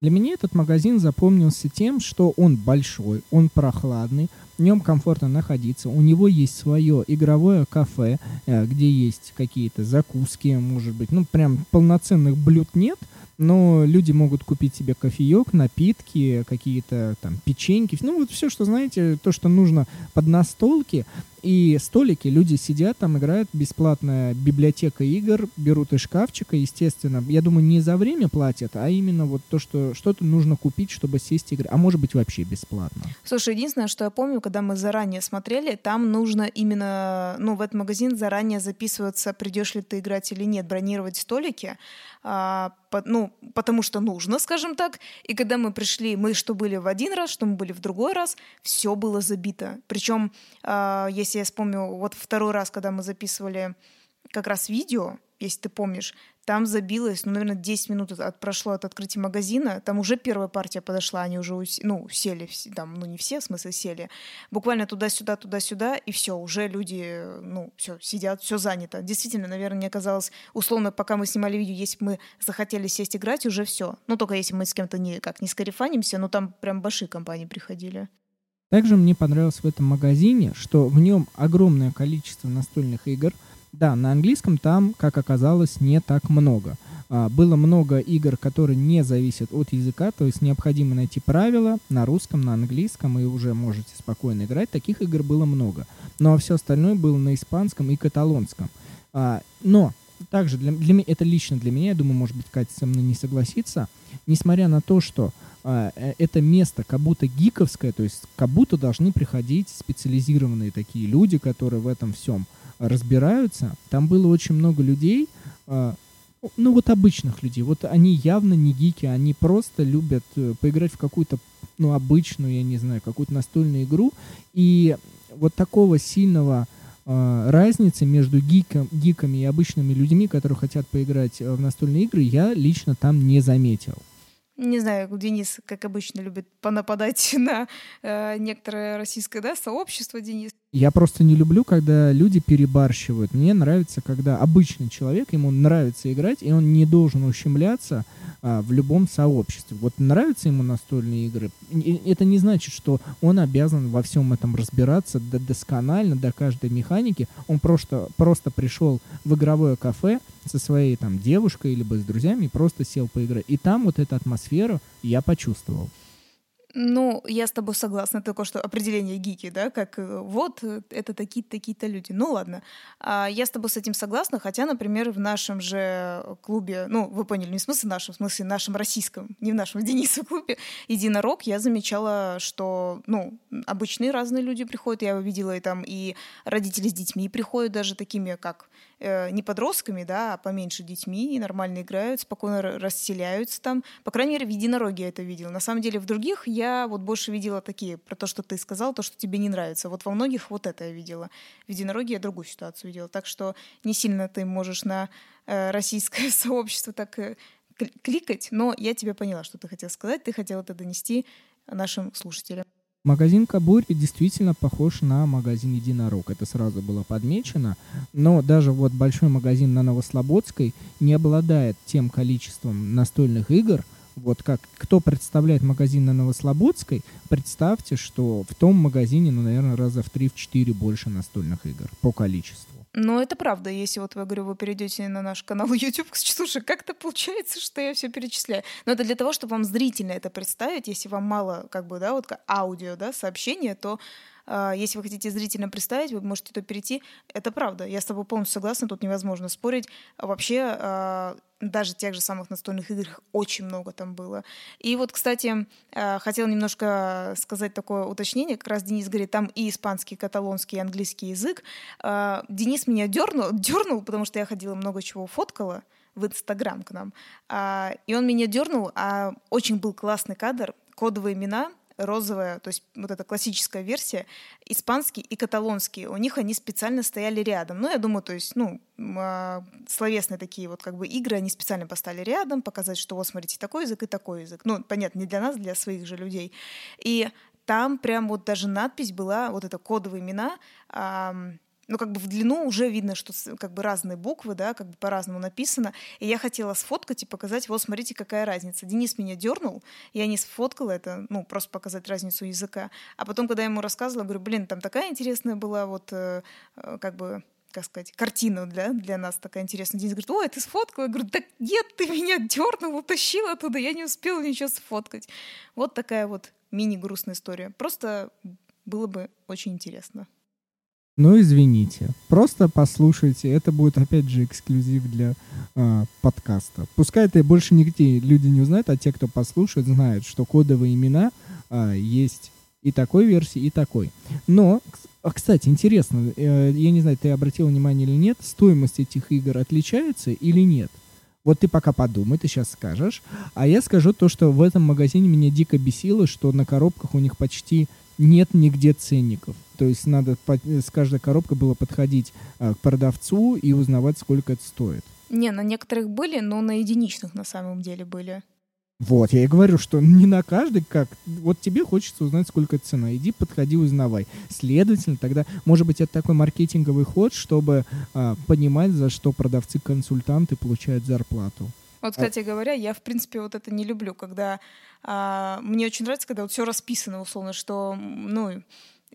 Для меня этот магазин запомнился тем, что он большой, он прохладный, в нем комфортно находиться, у него есть свое игровое кафе, э, где есть какие-то закуски, может быть, ну прям полноценных блюд нет, но люди могут купить себе кофеек, напитки, какие-то там печеньки, ну вот все, что знаете, то, что нужно под настолки, и столики, люди сидят там, играют, бесплатная библиотека игр, берут из шкафчика, естественно. Я думаю, не за время платят, а именно вот то, что что-то нужно купить, чтобы сесть играть. А может быть, вообще бесплатно. Слушай, единственное, что я помню, когда мы заранее смотрели, там нужно именно, ну, в этот магазин заранее записываться, придешь ли ты играть или нет, бронировать столики, а, по, ну, потому что нужно, скажем так. И когда мы пришли, мы что были в один раз, что мы были в другой раз, все было забито. Причем, а, если я вспомню, вот второй раз, когда мы записывали как раз видео, если ты помнишь, там забилось, ну, наверное, 10 минут от, прошло от открытия магазина, там уже первая партия подошла, они уже, ну, сели, там, ну, не все, в смысле, сели, буквально туда-сюда, туда-сюда, и все, уже люди, ну, все, сидят, все занято. Действительно, наверное, мне казалось, условно, пока мы снимали видео, если бы мы захотели сесть играть, уже все. Ну, только если мы с кем-то не, как, не скарифанимся, но там прям большие компании приходили. Также мне понравилось в этом магазине, что в нем огромное количество настольных игр. Да, на английском там, как оказалось, не так много. А, было много игр, которые не зависят от языка, то есть необходимо найти правила на русском, на английском, и уже можете спокойно играть. Таких игр было много. Ну а все остальное было на испанском и каталонском. А, но также для, для меня, это лично для меня, я думаю, может быть, Катя со мной не согласится, несмотря на то, что э, это место как будто гиковское, то есть как будто должны приходить специализированные такие люди, которые в этом всем разбираются. Там было очень много людей, а, ну вот обычных людей. Вот они явно не гики, они просто любят э, поиграть в какую-то, ну, обычную, я не знаю, какую-то настольную игру. И вот такого сильного э, разницы между гиком, гиками и обычными людьми, которые хотят поиграть э, в настольные игры, я лично там не заметил. Не знаю, Денис, как обычно, любит понападать на э, некоторое российское да, сообщество, Денис. Я просто не люблю, когда люди перебарщивают. Мне нравится, когда обычный человек, ему нравится играть, и он не должен ущемляться а, в любом сообществе. Вот нравятся ему настольные игры, это не значит, что он обязан во всем этом разбираться досконально, до каждой механики. Он просто, просто пришел в игровое кафе со своей там девушкой либо с друзьями и просто сел поиграть. И там вот эту атмосферу я почувствовал. Ну, я с тобой согласна, только что определение гики, да, как э, вот э, это такие-то такие-то люди. Ну ладно, а, я с тобой с этим согласна, хотя, например, в нашем же клубе, ну, вы поняли, не в смысле нашем, в смысле нашем российском, не в нашем Денису клубе, Единорог, я замечала, что, ну, обычные разные люди приходят, я видела и там и родители с детьми приходят даже такими, как э, не подростками, да, а поменьше детьми, и нормально играют, спокойно расселяются там. По крайней мере, в единороге я это видела. На самом деле в других я вот больше видела такие, про то, что ты сказал, то, что тебе не нравится. Вот во многих вот это я видела. В единороге я другую ситуацию видела. Так что не сильно ты можешь на э, российское сообщество так э, кликать, но я тебя поняла, что ты хотел сказать. Ты хотел это донести нашим слушателям. Магазин Кабури действительно похож на магазин Единорог. Это сразу было подмечено. Но даже вот большой магазин на Новослободской не обладает тем количеством настольных игр, вот как кто представляет магазин на Новослободской, представьте, что в том магазине, ну, наверное, раза в 3-4 больше настольных игр по количеству. Но это правда, если вот, я говорю, вы перейдете на наш канал YouTube, слушай, как-то получается, что я все перечисляю. Но это для того, чтобы вам зрительно это представить, если вам мало, как бы, да, вот аудио, да, сообщения, то если вы хотите зрительно представить, вы можете то перейти. Это правда. Я с тобой полностью согласна, тут невозможно спорить. Вообще, а, даже тех же самых настольных игр очень много там было. И вот, кстати, а, хотела немножко сказать такое уточнение. Как раз Денис говорит, там и испанский, и каталонский, и английский язык. Денис меня дернул, дернул, потому что я ходила много чего фоткала в Инстаграм к нам. И он меня дернул, а очень был классный кадр, кодовые имена розовая, то есть вот эта классическая версия, испанский и каталонский. У них они специально стояли рядом. Ну, я думаю, то есть, ну, а, словесные такие вот как бы игры они специально поставили рядом, показать, что вот, смотрите, такой язык и такой язык. Ну, понятно, не для нас, для своих же людей. И там прям вот даже надпись была, вот это кодовые имена, ну, как бы в длину уже видно, что как бы разные буквы, да, как бы по-разному написано. И я хотела сфоткать и показать, вот смотрите, какая разница. Денис меня дернул, я не сфоткала это, ну, просто показать разницу языка. А потом, когда я ему рассказывала, говорю, блин, там такая интересная была вот э, э как бы как сказать, картина для, для нас такая интересная. Денис говорит, ой, ты сфоткала? Я говорю, да нет, ты меня дернул, утащил оттуда, я не успела ничего сфоткать. Вот такая вот мини-грустная история. Просто было бы очень интересно. Ну, извините. Просто послушайте. Это будет, опять же, эксклюзив для э, подкаста. Пускай это больше нигде люди не узнают, а те, кто послушает, знают, что кодовые имена э, есть и такой версии, и такой. Но, а, кстати, интересно, э, я не знаю, ты обратил внимание или нет, стоимость этих игр отличается или нет? Вот ты пока подумай, ты сейчас скажешь. А я скажу то, что в этом магазине меня дико бесило, что на коробках у них почти нет нигде ценников. То есть надо с каждой коробкой было подходить а, к продавцу и узнавать, сколько это стоит. Не, на некоторых были, но на единичных на самом деле были. Вот, я и говорю, что не на каждый как. Вот тебе хочется узнать, сколько цена. Иди, подходи, узнавай. Следовательно, тогда, может быть, это такой маркетинговый ход, чтобы а, понимать, за что продавцы-консультанты получают зарплату. Вот, кстати говоря, я, в принципе, вот это не люблю, когда а, мне очень нравится, когда вот все расписано, условно, что, ну,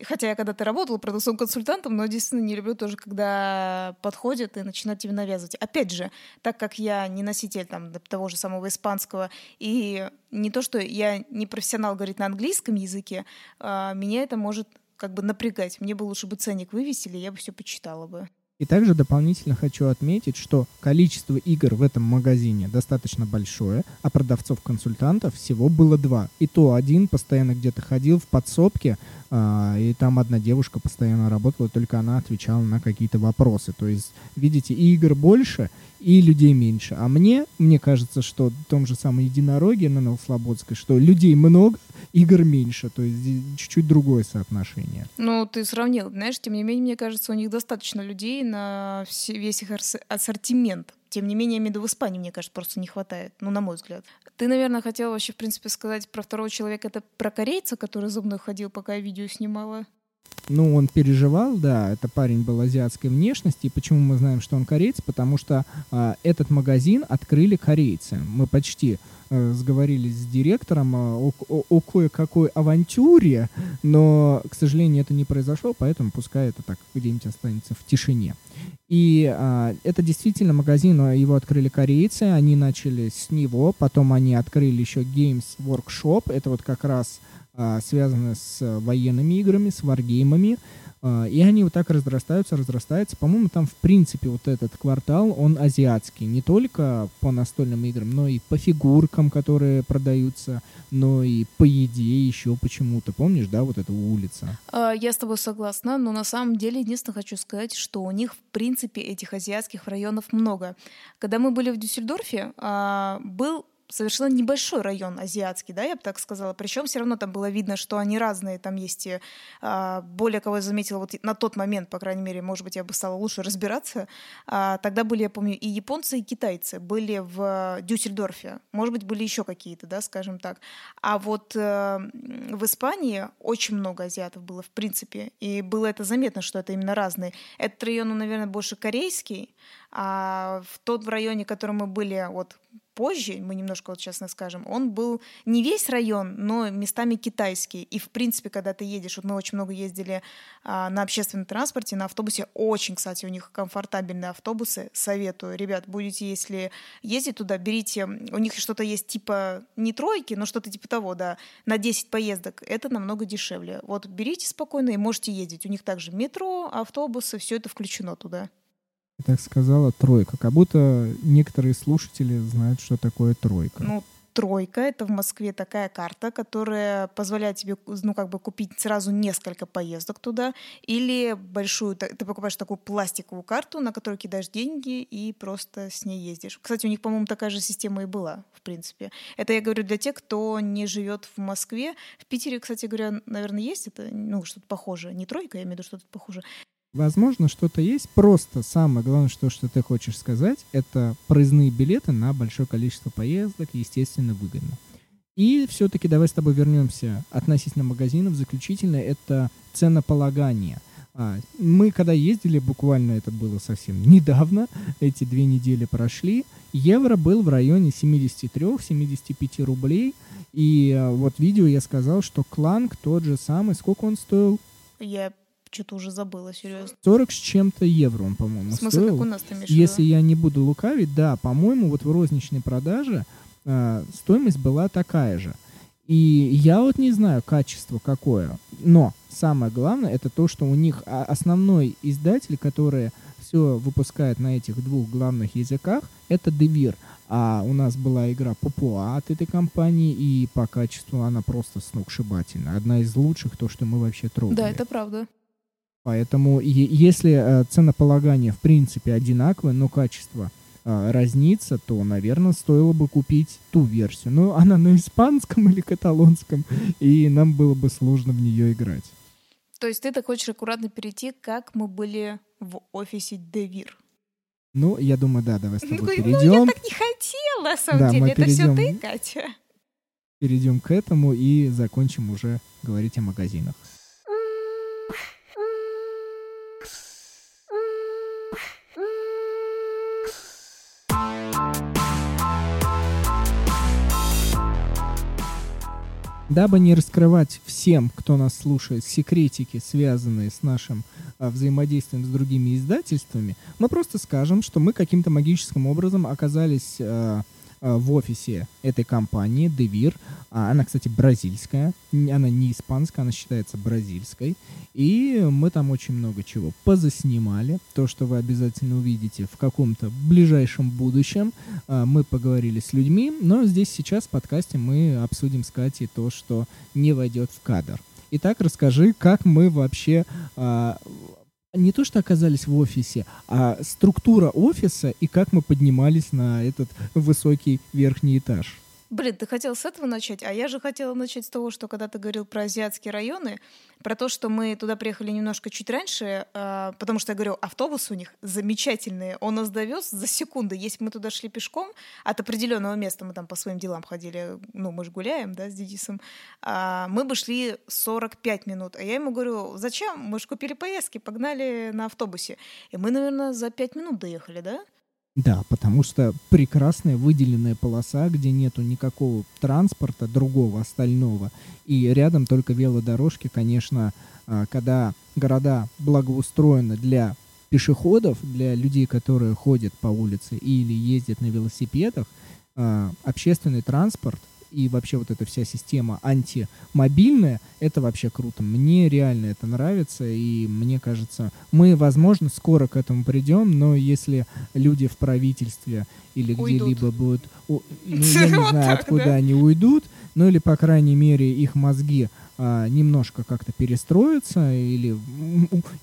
Хотя я когда-то работала продавцом консультантом, но действительно не люблю тоже, когда подходят и начинают тебе навязывать. Опять же, так как я не носитель там, того же самого испанского, и не то, что я не профессионал говорить на английском языке, а, меня это может как бы напрягать. Мне бы лучше бы ценник вывесили, я бы все почитала бы. И также дополнительно хочу отметить, что количество игр в этом магазине достаточно большое, а продавцов-консультантов всего было два. И то один постоянно где-то ходил в подсобке, а, и там одна девушка постоянно работала, только она отвечала на какие-то вопросы. То есть, видите, и игр больше, и людей меньше. А мне, мне кажется, что в том же самом единороге на Новослободской, что людей много, игр меньше. То есть чуть-чуть другое соотношение. Ну, ты сравнил, знаешь, тем не менее, мне кажется, у них достаточно людей на весь их ассортимент. Тем не менее, меду в Испании, мне кажется, просто не хватает. Ну, на мой взгляд. Ты, наверное, хотела вообще, в принципе, сказать про второго человека. Это про корейца, который за мной ходил, пока я видео снимала? ну, он переживал, да, это парень был азиатской внешности. И почему мы знаем, что он кореец? Потому что а, этот магазин открыли корейцы. Мы почти сговорились с директором а, о, о, о кое-какой авантюре, но, к сожалению, это не произошло, поэтому пускай это так где-нибудь останется в тишине. И а, это действительно магазин, его открыли корейцы, они начали с него, потом они открыли еще Games Workshop, это вот как раз а, связаны с военными играми, с варгеймами, а, и они вот так разрастаются, разрастаются. По-моему, там, в принципе, вот этот квартал, он азиатский. Не только по настольным играм, но и по фигуркам, которые продаются, но и по еде еще почему-то. Помнишь, да, вот эта улица? А, я с тобой согласна, но на самом деле единственное хочу сказать, что у них, в принципе, этих азиатских районов много. Когда мы были в Дюссельдорфе, был совершенно небольшой район азиатский, да, я бы так сказала. Причем все равно там было видно, что они разные. Там есть и, а, более кого я заметила вот на тот момент, по крайней мере, может быть, я бы стала лучше разбираться. А, тогда были, я помню, и японцы, и китайцы были в Дюссельдорфе. Может быть, были еще какие-то, да, скажем так. А вот э, в Испании очень много азиатов было, в принципе. И было это заметно, что это именно разные. Этот район, ну, наверное, больше корейский, а в тот районе, в котором мы были вот позже, мы немножко вот честно скажем, он был не весь район, но местами китайский. И, в принципе, когда ты едешь, вот мы очень много ездили а, на общественном транспорте, на автобусе, очень, кстати, у них комфортабельные автобусы, советую. Ребят, будете, если ездить туда, берите, у них что-то есть типа не тройки, но что-то типа того, да, на 10 поездок, это намного дешевле. Вот берите спокойно и можете ездить. У них также метро, автобусы, все это включено туда так сказала, тройка. Как будто некоторые слушатели знают, что такое тройка. Ну, тройка — это в Москве такая карта, которая позволяет тебе, ну, как бы купить сразу несколько поездок туда, или большую, ты покупаешь такую пластиковую карту, на которую кидаешь деньги и просто с ней ездишь. Кстати, у них, по-моему, такая же система и была, в принципе. Это я говорю для тех, кто не живет в Москве. В Питере, кстати говоря, наверное, есть это, ну, что-то похожее. Не тройка, я имею в виду что-то похожее. Возможно, что-то есть. Просто самое главное, что, что ты хочешь сказать, это проездные билеты на большое количество поездок, естественно, выгодно. И все-таки давай с тобой вернемся относительно магазинов. Заключительно это ценополагание. А, мы когда ездили, буквально это было совсем недавно, эти две недели прошли, евро был в районе 73-75 рублей. И а, вот видео я сказал, что кланг тот же самый, сколько он стоил? Я что-то уже забыла, серьезно. 40 с чем-то евро он, по-моему, В смысле, стоил. как у нас ты Если я не буду лукавить, да, по-моему, вот в розничной продаже э, стоимость была такая же. И я вот не знаю качество какое, но самое главное это то, что у них основной издатель, который все выпускает на этих двух главных языках, это Devir. А у нас была игра Папуа от этой компании, и по качеству она просто сногсшибательная. Одна из лучших, то, что мы вообще трогали. Да, это правда. Поэтому если э, ценополагание в принципе одинаковое, но качество э, разнится, то, наверное, стоило бы купить ту версию. Но она на испанском или каталонском, и нам было бы сложно в нее играть. То есть ты так хочешь аккуратно перейти, как мы были в офисе Девир? Ну, я думаю, да, давай с тобой ну, перейдем. Ну, я так не хотела, на самом да, деле. Это перейдем, все ты, Катя. Перейдем к этому и закончим уже говорить о магазинах. Дабы не раскрывать всем, кто нас слушает, секретики, связанные с нашим а, взаимодействием с другими издательствами, мы просто скажем, что мы каким-то магическим образом оказались а, в офисе этой компании, Devir. А, она, кстати, бразильская. Она не испанская, она считается бразильской. И мы там очень много чего позаснимали. То, что вы обязательно увидите в каком-то ближайшем будущем. А, мы поговорили с людьми, но здесь сейчас в подкасте мы обсудим с Катей то, что не войдет в кадр. Итак, расскажи, как мы вообще не то, что оказались в офисе, а структура офиса и как мы поднимались на этот высокий верхний этаж. Блин, ты хотел с этого начать, а я же хотела начать с того, что когда ты говорил про азиатские районы, про то, что мы туда приехали немножко чуть раньше, э, потому что я говорю, автобус у них замечательный, он нас довез за секунды. Если бы мы туда шли пешком, от определенного места мы там по своим делам ходили, ну, мы же гуляем, да, с Денисом, э, мы бы шли 45 минут. А я ему говорю, зачем? Мы же купили поездки, погнали на автобусе. И мы, наверное, за 5 минут доехали, да? Да, потому что прекрасная выделенная полоса, где нету никакого транспорта другого, остального, и рядом только велодорожки, конечно, а, когда города благоустроены для пешеходов, для людей, которые ходят по улице или ездят на велосипедах, а, общественный транспорт и вообще вот эта вся система антимобильная, это вообще круто. Мне реально это нравится, и мне кажется, мы, возможно, скоро к этому придем, но если люди в правительстве или где-либо будут... Ну, я не знаю, откуда они уйдут, ну или, по крайней мере, их мозги а, немножко как-то перестроиться или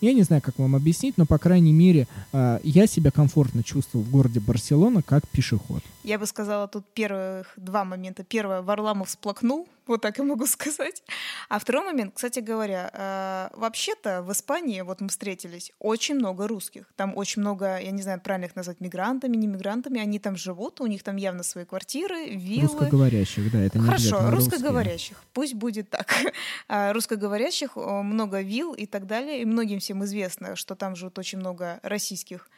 я не знаю, как вам объяснить, но по крайней мере а, я себя комфортно чувствовал в городе Барселона как пешеход. Я бы сказала тут первых два момента. Первое, Варламов всплакнул, вот так я могу сказать. А второй момент, кстати говоря, э, вообще-то в Испании, вот мы встретились, очень много русских. Там очень много, я не знаю, правильно их назвать, мигрантами, не мигрантами. Они там живут, у них там явно свои квартиры, виллы. Русскоговорящих, да, это не Хорошо, русскоговорящих, русские. пусть будет так. А, русскоговорящих, много вилл и так далее. И многим всем известно, что там живут очень много российских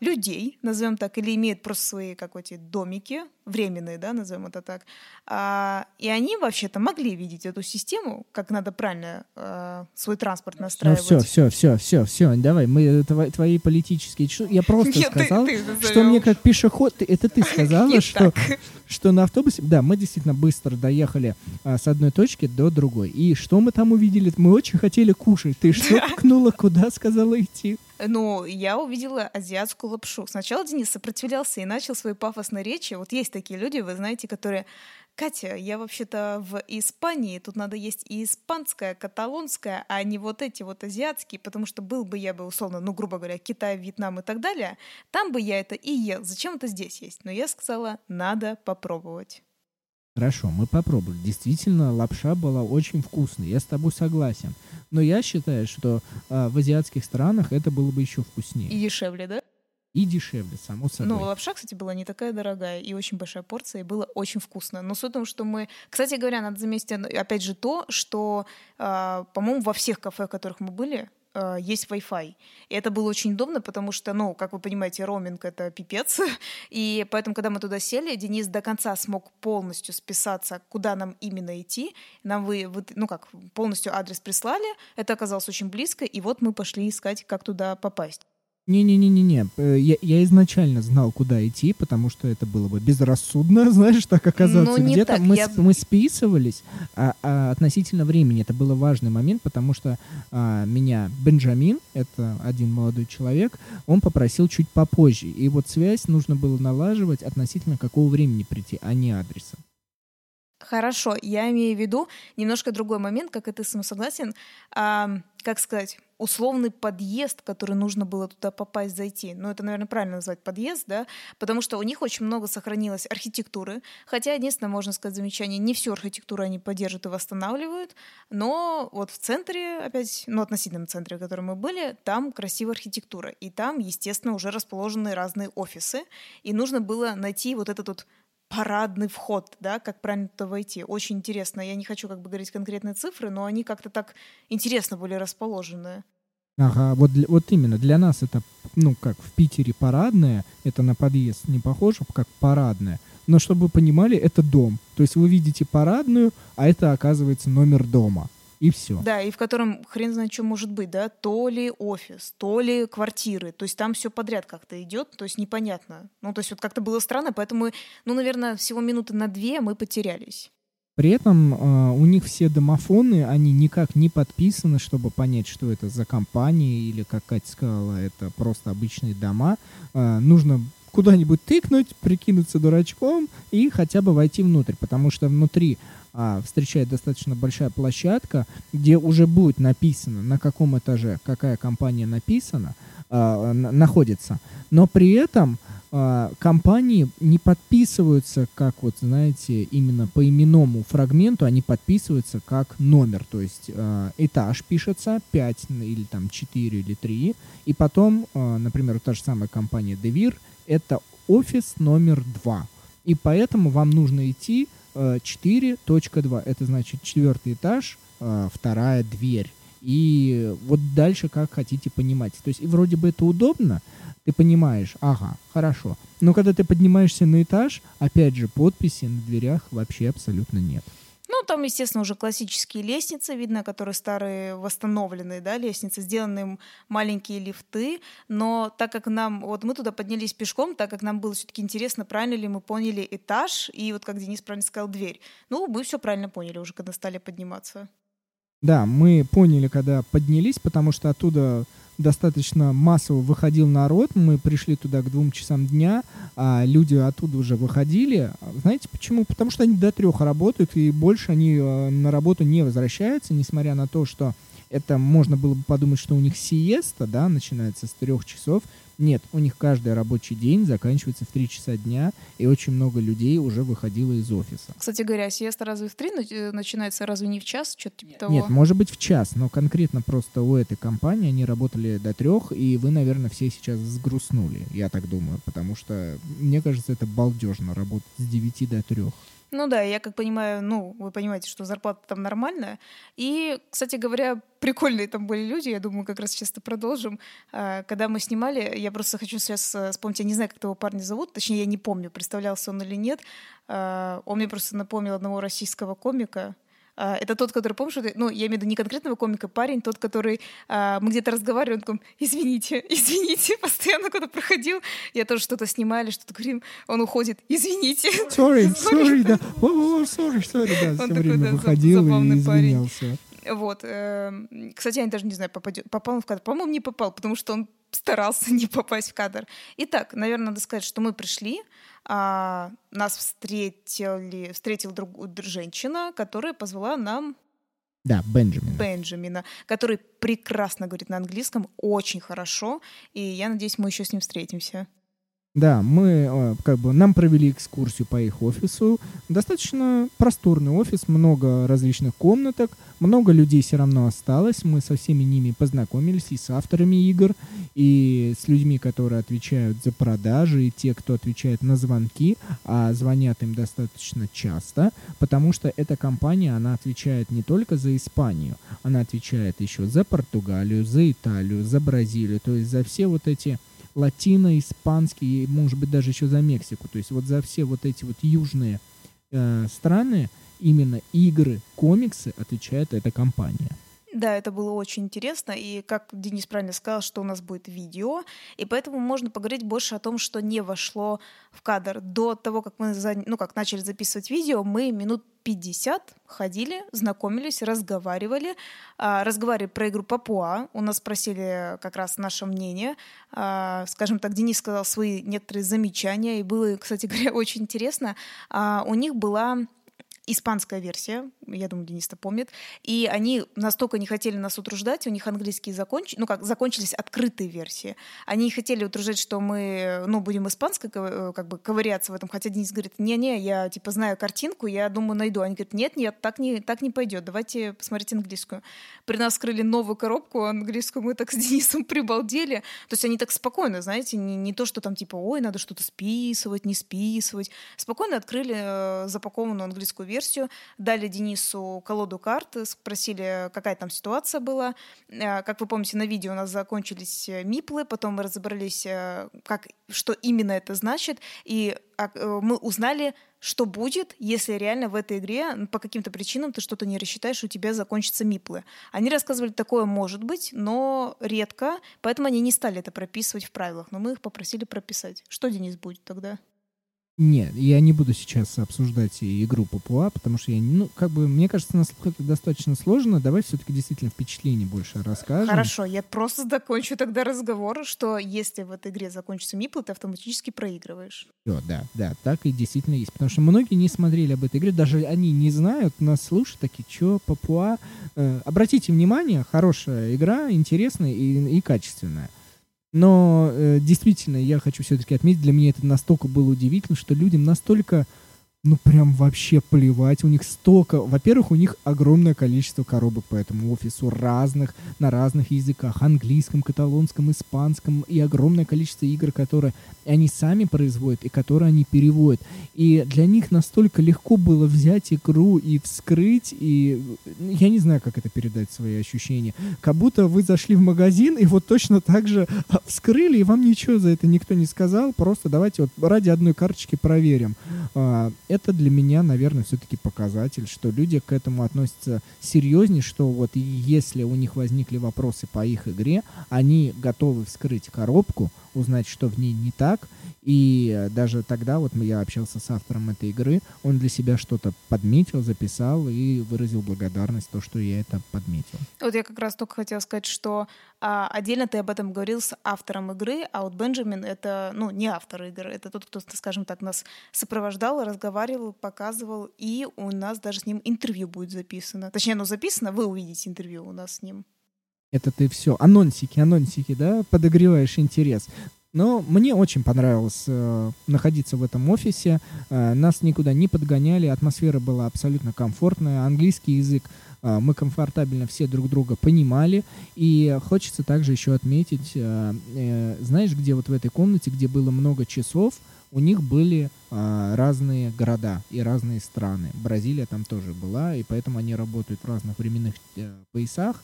людей, назовем так, или имеют просто свои какие-то домики, временные, да, назовем это так. А, и они вообще-то могли видеть эту систему, как надо правильно а, свой транспорт ну, настраивать. Ну все, все, все, все, все, давай, мы твои, твои политические... Я просто Нет, сказал, ты, ты что мне как пешеход, это ты сказала, что, что на автобусе... Да, мы действительно быстро доехали а, с одной точки до другой. И что мы там увидели? Мы очень хотели кушать. Ты что ткнула, куда сказала идти? Ну, я увидела азиатскую лапшу. Сначала Денис сопротивлялся и начал свои пафосные речи. Вот есть такие люди, вы знаете, которые Катя, я вообще-то в Испании, тут надо есть и испанское, каталонское, а не вот эти вот азиатские, потому что был бы я бы условно, ну, грубо говоря, Китай, Вьетнам и так далее, там бы я это и ел. Зачем это здесь есть? Но я сказала, надо попробовать. Хорошо, мы попробовали. Действительно, лапша была очень вкусной. Я с тобой согласен. Но я считаю, что э, в азиатских странах это было бы еще вкуснее. И дешевле, да? И дешевле, само собой. Ну, лапша, кстати, была не такая дорогая и очень большая порция, и было очень вкусно. Но суть в том, что мы... Кстати говоря, надо заметить, опять же, то, что, э, по-моему, во всех кафе, в которых мы были, э, есть Wi-Fi. И это было очень удобно, потому что, ну, как вы понимаете, роуминг — это пипец. И поэтому, когда мы туда сели, Денис до конца смог полностью списаться, куда нам именно идти. Нам вы, вы ну как, полностью адрес прислали, это оказалось очень близко, и вот мы пошли искать, как туда попасть. Не-не-не-не-не. Э, я, я изначально знал, куда идти, потому что это было бы безрассудно, знаешь, так оказаться. Ну, Где-то мы, я... мы списывались а, а, относительно времени. Это был важный момент, потому что а, меня Бенджамин, это один молодой человек, он попросил чуть попозже. И вот связь нужно было налаживать относительно какого времени прийти, а не адреса. Хорошо, я имею в виду немножко другой момент, как и ты сам согласен. А, как сказать, условный подъезд, который нужно было туда попасть, зайти. Ну, это, наверное, правильно назвать подъезд, да, потому что у них очень много сохранилось архитектуры, хотя, единственное, можно сказать замечание, не всю архитектуру они поддерживают и восстанавливают, но вот в центре, опять, ну, относительном центре, в котором мы были, там красивая архитектура, и там, естественно, уже расположены разные офисы, и нужно было найти вот этот вот парадный вход, да, как правильно туда войти. Очень интересно. Я не хочу как бы говорить конкретные цифры, но они как-то так интересно были расположены. Ага, вот, вот именно для нас это, ну, как в Питере парадное, это на подъезд не похоже, как парадное. но чтобы вы понимали, это дом. То есть вы видите парадную, а это оказывается номер дома. И все. Да, и в котором хрен знает, что может быть, да, то ли офис, то ли квартиры, то есть там все подряд как-то идет, то есть непонятно. Ну, то есть вот как-то было странно, поэтому, ну, наверное, всего минуты на две мы потерялись. При этом э, у них все домофоны, они никак не подписаны, чтобы понять, что это за компания, или, как Катя сказала, это просто обычные дома. Э, нужно куда-нибудь тыкнуть, прикинуться дурачком и хотя бы войти внутрь, потому что внутри а, встречает достаточно большая площадка, где уже будет написано, на каком этаже какая компания написана, а, находится. Но при этом а, компании не подписываются как вот, знаете, именно по именному фрагменту, они подписываются как номер, то есть а, этаж пишется 5 или там 4 или 3, и потом, а, например, та же самая компания Devir, это офис номер 2. И поэтому вам нужно идти 4.2. Это значит четвертый этаж, э, вторая дверь. И вот дальше как хотите понимать. То есть и вроде бы это удобно, ты понимаешь, ага, хорошо. Но когда ты поднимаешься на этаж, опять же, подписи на дверях вообще абсолютно нет. Там, естественно, уже классические лестницы, видно, которые старые, восстановленные, да, лестницы, сделаны маленькие лифты, но так как нам, вот мы туда поднялись пешком, так как нам было все-таки интересно, правильно ли мы поняли этаж, и вот как Денис правильно сказал, дверь. Ну, мы все правильно поняли уже, когда стали подниматься. Да, мы поняли, когда поднялись, потому что оттуда достаточно массово выходил народ. Мы пришли туда к двум часам дня, а люди оттуда уже выходили. Знаете почему? Потому что они до трех работают, и больше они э, на работу не возвращаются, несмотря на то, что это можно было бы подумать, что у них сиеста, да, начинается с трех часов. Нет, у них каждый рабочий день заканчивается в 3 часа дня, и очень много людей уже выходило из офиса. Кстати говоря, сиеста разве в 3 э, начинается, разве не в час? Что-то типа того? Нет, может быть в час, но конкретно просто у этой компании они работали до трех, и вы, наверное, все сейчас сгрустнули, я так думаю, потому что, мне кажется, это балдежно работать с 9 до 3. Ну да, я как понимаю, ну, вы понимаете, что зарплата там нормальная. И, кстати говоря, прикольные там были люди, я думаю, как раз сейчас продолжим. А, когда мы снимали, я просто хочу сейчас вспомнить, я не знаю, как того парня зовут, точнее, я не помню, представлялся он или нет. А, он мне просто напомнил одного российского комика, это тот, который, помнишь, ну, я имею в виду не конкретного комика, парень, тот, который а, мы где-то разговариваем, он такой, извините, извините, постоянно куда проходил, я тоже что-то снимали, что-то говорим, он уходит, извините. Sorry, sorry, да, oh, sorry, sorry, да, все время выходил и извинялся. Вот. Эм, кстати, я даже не знаю, попадет, попал он в кадр. По-моему, не попал, потому что он старался не попасть в кадр. Итак, наверное, надо сказать, что мы пришли, а, нас встретили, встретила друг, женщина, которая позвала нам да, Бенджамина. Бенджамина, который прекрасно говорит на английском, очень хорошо, и я надеюсь, мы еще с ним встретимся. Да, мы э, как бы нам провели экскурсию по их офису. Достаточно просторный офис, много различных комнаток, много людей все равно осталось. Мы со всеми ними познакомились и с авторами игр, и с людьми, которые отвечают за продажи, и те, кто отвечает на звонки, а звонят им достаточно часто, потому что эта компания, она отвечает не только за Испанию, она отвечает еще за Португалию, за Италию, за Бразилию, то есть за все вот эти латино, испанский, может быть, даже еще за Мексику. То есть вот за все вот эти вот южные э, страны именно игры, комиксы отвечает эта компания. Да, это было очень интересно, и как Денис правильно сказал, что у нас будет видео, и поэтому можно поговорить больше о том, что не вошло в кадр. До того, как мы ну, как начали записывать видео, мы минут 50 ходили, знакомились, разговаривали, а, разговаривали про игру Папуа, у нас спросили как раз наше мнение, а, скажем так, Денис сказал свои некоторые замечания, и было, кстати говоря, очень интересно. А, у них была испанская версия, я думаю, Денис это помнит, и они настолько не хотели нас утруждать, у них английские законч... ну как, закончились открытые версии. Они не хотели утруждать, что мы, ну, будем испанской э, как бы ковыряться в этом, хотя Денис говорит, не-не, я, типа, знаю картинку, я думаю, найду. Они говорят, нет-нет, так не, так не пойдет, давайте посмотреть английскую. При нас скрыли новую коробку английскую, мы так с Денисом прибалдели. То есть они так спокойно, знаете, не, не то, что там, типа, ой, надо что-то списывать, не списывать. Спокойно открыли э, запакованную английскую версию, версию, дали Денису колоду карт, спросили, какая там ситуация была. Э, как вы помните, на видео у нас закончились э, миплы, потом мы разобрались, как, что именно это значит, и а, мы узнали, что будет, если реально в этой игре по каким-то причинам ты что-то не рассчитаешь, у тебя закончатся миплы. Они рассказывали, такое может быть, но редко, поэтому они не стали это прописывать в правилах, но мы их попросили прописать. Что, Денис, будет тогда? Нет, я не буду сейчас обсуждать игру Папуа, потому что я, ну, как бы, мне кажется, на слух это достаточно сложно. Давай все-таки действительно впечатление больше расскажем. Хорошо, я просто закончу тогда разговор, что если в этой игре закончится мипл, ты автоматически проигрываешь. Все, да, да, так и действительно есть. Потому что многие не смотрели об этой игре, даже они не знают, нас слушают, такие, что, Папуа? Э, обратите внимание, хорошая игра, интересная и, и качественная. Но э, действительно, я хочу все-таки отметить, для меня это настолько было удивительно, что людям настолько ну прям вообще плевать. У них столько... Во-первых, у них огромное количество коробок по этому офису разных, на разных языках. Английском, каталонском, испанском. И огромное количество игр, которые они сами производят и которые они переводят. И для них настолько легко было взять игру и вскрыть. И я не знаю, как это передать свои ощущения. Как будто вы зашли в магазин и вот точно так же а, вскрыли, и вам ничего за это никто не сказал. Просто давайте вот ради одной карточки проверим а, это для меня, наверное, все-таки показатель, что люди к этому относятся серьезнее, что вот если у них возникли вопросы по их игре, они готовы вскрыть коробку, узнать, что в ней не так, и даже тогда вот я общался с автором этой игры, он для себя что-то подметил, записал и выразил благодарность то, что я это подметил. Вот я как раз только хотела сказать, что а, отдельно ты об этом говорил с автором игры, а вот Бенджамин — это, ну, не автор игры, это тот, кто, скажем так, нас сопровождал, разговаривал, показывал, и у нас даже с ним интервью будет записано. Точнее, оно записано, вы увидите интервью у нас с ним. Это ты все. Анонсики, анонсики, да? Подогреваешь интерес. Но мне очень понравилось э, находиться в этом офисе. Э, нас никуда не подгоняли, атмосфера была абсолютно комфортная. Английский язык э, мы комфортабельно все друг друга понимали. И хочется также еще отметить, э, э, знаешь, где вот в этой комнате, где было много часов, у них были э, разные города и разные страны. Бразилия там тоже была, и поэтому они работают в разных временных э, поясах,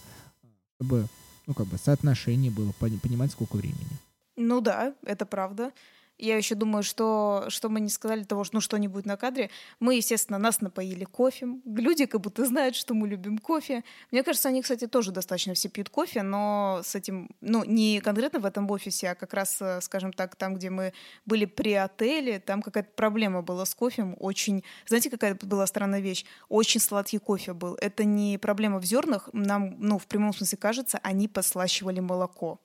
чтобы ну, как бы соотношение было, понимать, сколько времени. Ну да, это правда. Я еще думаю, что, что мы не сказали того, что ну что-нибудь на кадре. Мы, естественно, нас напоили кофе. Люди как будто знают, что мы любим кофе. Мне кажется, они, кстати, тоже достаточно все пьют кофе, но с этим, ну, не конкретно в этом офисе, а как раз, э, скажем так, там, где мы были при отеле, там какая-то проблема была с кофе. Очень, знаете, какая была странная вещь? Очень сладкий кофе был. Это не проблема в зернах. Нам, ну, в прямом смысле кажется, они послащивали молоко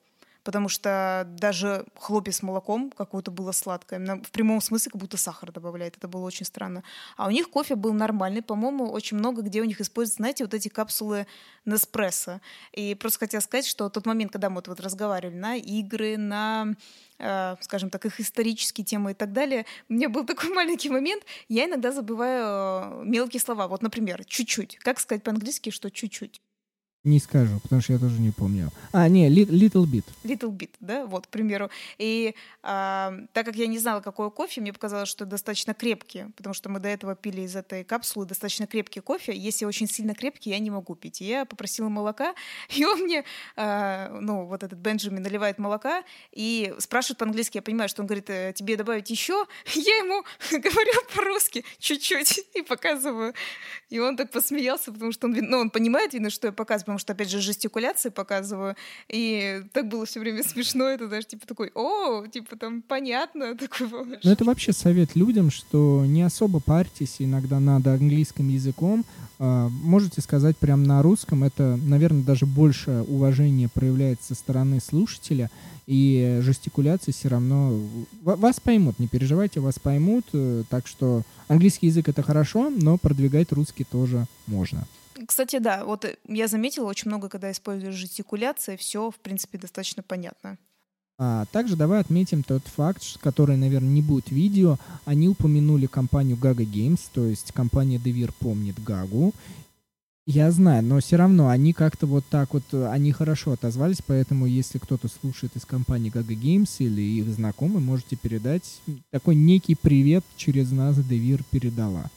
потому что даже хлопья с молоком какое-то было сладкое. В прямом смысле как будто сахар добавляет. Это было очень странно. А у них кофе был нормальный. По-моему, очень много где у них используют, знаете, вот эти капсулы Неспрессо. И просто хотела сказать, что тот момент, когда мы вот, вот разговаривали на игры, на э, скажем так, их исторические темы и так далее, у меня был такой маленький момент, я иногда забываю э, мелкие слова. Вот, например, чуть-чуть. Как сказать по-английски, что чуть-чуть? Не скажу, потому что я тоже не помню. А, не, Little Bit. Little Bit, да, вот, к примеру. И а, так как я не знала, какой кофе, мне показалось, что достаточно крепкий, потому что мы до этого пили из этой капсулы достаточно крепкий кофе. Если очень сильно крепкий, я не могу пить. И я попросила молока, и он мне, а, ну, вот этот Бенджамин наливает молока и спрашивает по-английски. Я понимаю, что он говорит, «Э, тебе добавить еще? Я ему говорю по-русски чуть-чуть и показываю. И он так посмеялся, потому что он, ну, он понимает, видно, что я показываю, потому что, опять же, жестикуляции показываю, и так было все время смешно, это даже типа такой, о, типа там понятно, такой Ну это вообще совет людям, что не особо парьтесь иногда над английским языком, а, можете сказать прям на русском, это, наверное, даже больше уважения проявляется со стороны слушателя, и жестикуляции все равно вас поймут, не переживайте, вас поймут, э, так что английский язык это хорошо, но продвигать русский тоже можно. Кстати, да, вот э, я заметила очень много, когда используешь жестикуляции, все, в принципе, достаточно понятно. А также давай отметим тот факт, который, наверное, не будет видео. Они упомянули компанию Gaga Games, то есть компания Devir помнит Гагу. Я знаю, но все равно они как-то вот так вот, э, они хорошо отозвались, поэтому если кто-то слушает из компании Gaga Games или их знакомый, можете передать такой некий привет через нас Девир передала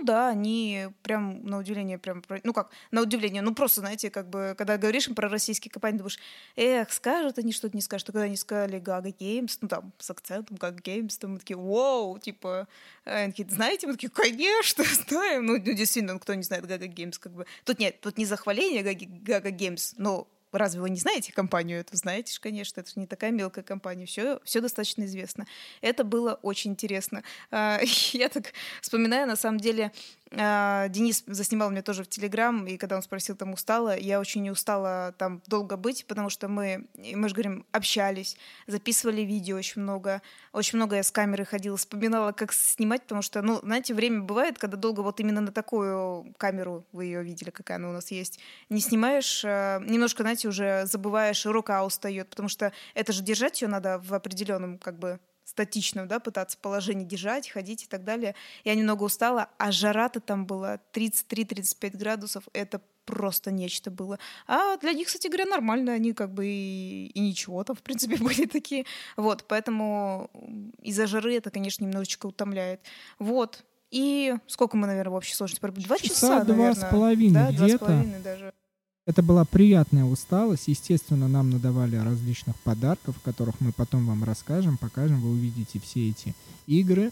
Ну да, они прям на удивление, прям, ну как, на удивление, ну просто, знаете, как бы, когда говоришь им про российские компании, думаешь, эх, скажут они что-то, не скажут. А когда они сказали GaGa Games, ну там, с акцентом GaGa Games, то мы такие, вау, типа, э, они знаете? Мы такие, конечно, знаем. Ну, ну действительно, кто не знает GaGa Games, как бы. Тут нет, тут не захваление GaGa Games, но разве вы не знаете компанию эту? Знаете же, конечно, это же не такая мелкая компания, все, все достаточно известно. Это было очень интересно. А, я так вспоминаю, на самом деле, Денис заснимал меня тоже в Телеграм, и когда он спросил, там устала, я очень не устала там долго быть, потому что мы, мы же говорим, общались, записывали видео очень много, очень много я с камерой ходила, вспоминала, как снимать, потому что, ну, знаете, время бывает, когда долго вот именно на такую камеру, вы ее видели, какая она у нас есть, не снимаешь, а, немножко, знаете, уже забываешь, рука устает, потому что это же держать ее надо в определенном, как бы, статичном, да, пытаться положение держать, ходить и так далее. Я немного устала, а жара-то там была 33-35 градусов, это просто нечто было. А для них, кстати говоря, нормально, они как бы и, и ничего там, в принципе, были такие. Вот, поэтому из-за жары это, конечно, немножечко утомляет. Вот. И сколько мы, наверное, в общей сложности пробыли? Два часа, часа два наверное. с половиной да, где-то. Два с половиной даже. Это была приятная усталость. Естественно, нам надавали различных подарков, которых мы потом вам расскажем, покажем. Вы увидите все эти игры.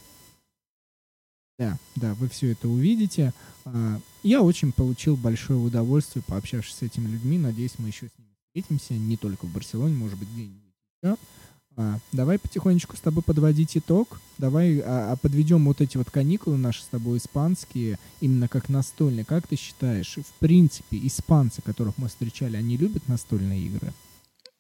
Да, да, вы все это увидите. А, я очень получил большое удовольствие, пообщавшись с этими людьми. Надеюсь, мы еще с ними встретимся, не только в Барселоне, может быть, где-нибудь еще. А, давай потихонечку с тобой подводить итог. Давай а, а подведем вот эти вот каникулы наши с тобой испанские, именно как настольные. Как ты считаешь, в принципе, испанцы, которых мы встречали, они любят настольные игры?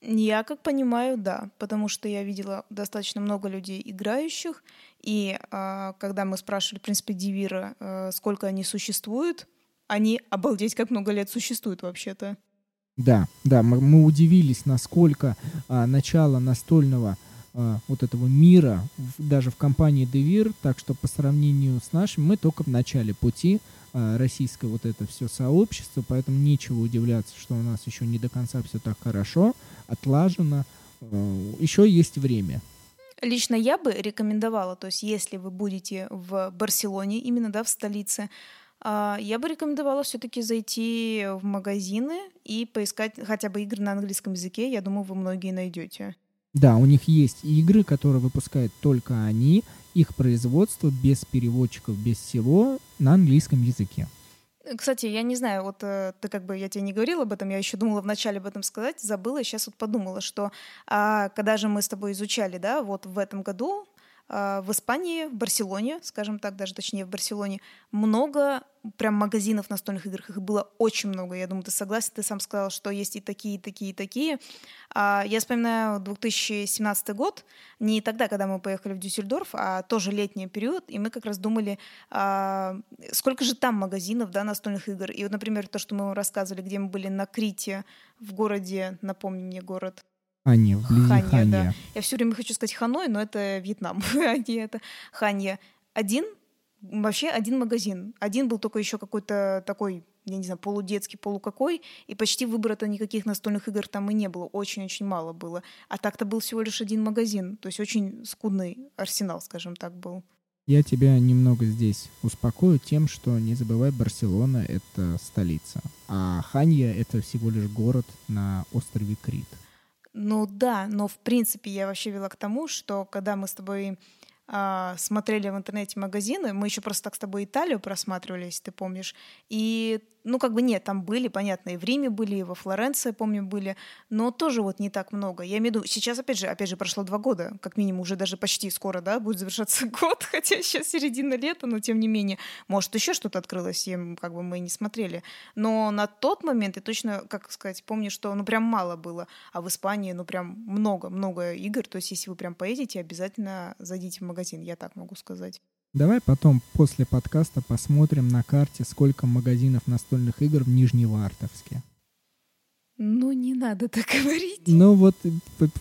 Я как понимаю, да, потому что я видела достаточно много людей играющих, и э, когда мы спрашивали, в принципе, Дивира, э, сколько они существуют, они обалдеть как много лет существуют вообще-то. Да, да, мы, мы удивились, насколько а, начало настольного а, вот этого мира в, даже в компании Devir, так что по сравнению с нашим мы только в начале пути а, российское вот это все сообщество, поэтому нечего удивляться, что у нас еще не до конца все так хорошо, отлажено, а, еще есть время. Лично я бы рекомендовала, то есть если вы будете в Барселоне, именно да, в столице, я бы рекомендовала все-таки зайти в магазины и поискать хотя бы игры на английском языке. Я думаю, вы многие найдете. Да, у них есть игры, которые выпускают только они, их производство без переводчиков, без всего на английском языке. Кстати, я не знаю, вот э, ты как бы я тебе не говорила об этом, я еще думала вначале об этом сказать, забыла, сейчас вот подумала, что а, когда же мы с тобой изучали, да, вот в этом году а, в Испании, в Барселоне, скажем так, даже точнее в Барселоне, много прям магазинов настольных игр. Их было очень много. Я думаю, ты согласен. Ты сам сказал, что есть и такие, и такие, и такие. А, я вспоминаю 2017 год, не тогда, когда мы поехали в Дюссельдорф, а тоже летний период, и мы как раз думали, а, сколько же там магазинов да, настольных игр. И вот, например, то, что мы вам рассказывали, где мы были на Крите, в городе, напомни мне город, Ханья, вблизи Ханья. Ханья. Да. Я все время хочу сказать Ханой, но это Вьетнам, а не это Ханья. Один, вообще один магазин. Один был только еще какой-то такой я не знаю, полудетский, полукакой, и почти выбора-то никаких настольных игр там и не было, очень-очень мало было. А так-то был всего лишь один магазин, то есть очень скудный арсенал, скажем так, был. Я тебя немного здесь успокою тем, что не забывай, Барселона — это столица, а Ханья — это всего лишь город на острове Крит. Ну да, но в принципе я вообще вела к тому, что когда мы с тобой а, смотрели в интернете магазины, мы еще просто так с тобой Италию просматривали, если ты помнишь, и ну, как бы нет, там были, понятно, и в Риме были, и во Флоренции, помню, были, но тоже вот не так много. Я имею в виду, сейчас, опять же, опять же, прошло два года, как минимум, уже даже почти скоро, да, будет завершаться год, хотя сейчас середина лета, но тем не менее, может, еще что-то открылось, и как бы мы не смотрели. Но на тот момент я точно, как сказать, помню, что, ну, прям мало было, а в Испании, ну, прям много-много игр, то есть если вы прям поедете, обязательно зайдите в магазин, я так могу сказать. Давай потом после подкаста посмотрим на карте, сколько магазинов настольных игр в Нижневартовске. Ну, не надо так говорить. Ну, вот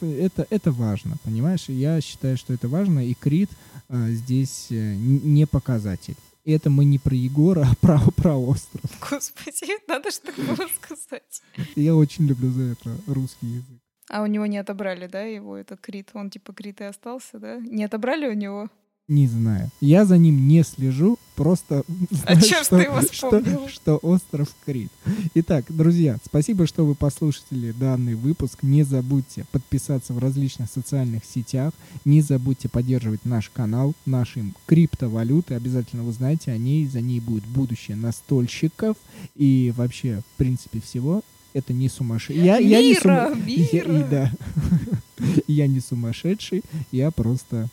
это, это важно, понимаешь? Я считаю, что это важно, и Крит а, здесь э, не показатель. Это мы не про Егора, а про, про остров. Господи, надо же так было сказать. Я очень люблю за это русский язык. А у него не отобрали, да, его этот Крит? Он типа Крит и остался, да? Не отобрали у него? Не знаю. Я за ним не слежу, просто А знать, чем что, ты его что, вспомнил? что остров Крит. Итак, друзья, спасибо, что вы послушали данный выпуск. Не забудьте подписаться в различных социальных сетях. Не забудьте поддерживать наш канал, наши криптовалюты. Обязательно вы знаете о ней. За ней будет будущее настольщиков и вообще, в принципе, всего. Это не сумасшедший. Я, не Мира, я- мира. и да. я не сумасшедший. Я просто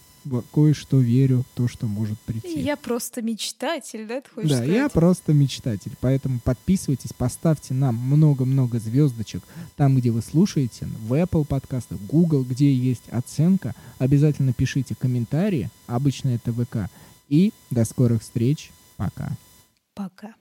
кое-что верю, то, что может прийти. Я просто мечтатель, да, ты хочешь Да, сказать? я просто мечтатель, поэтому подписывайтесь, поставьте нам много-много звездочек там, где вы слушаете, в Apple подкастах, Google, где есть оценка. Обязательно пишите комментарии, обычно это ВК. И до скорых встреч, пока. Пока.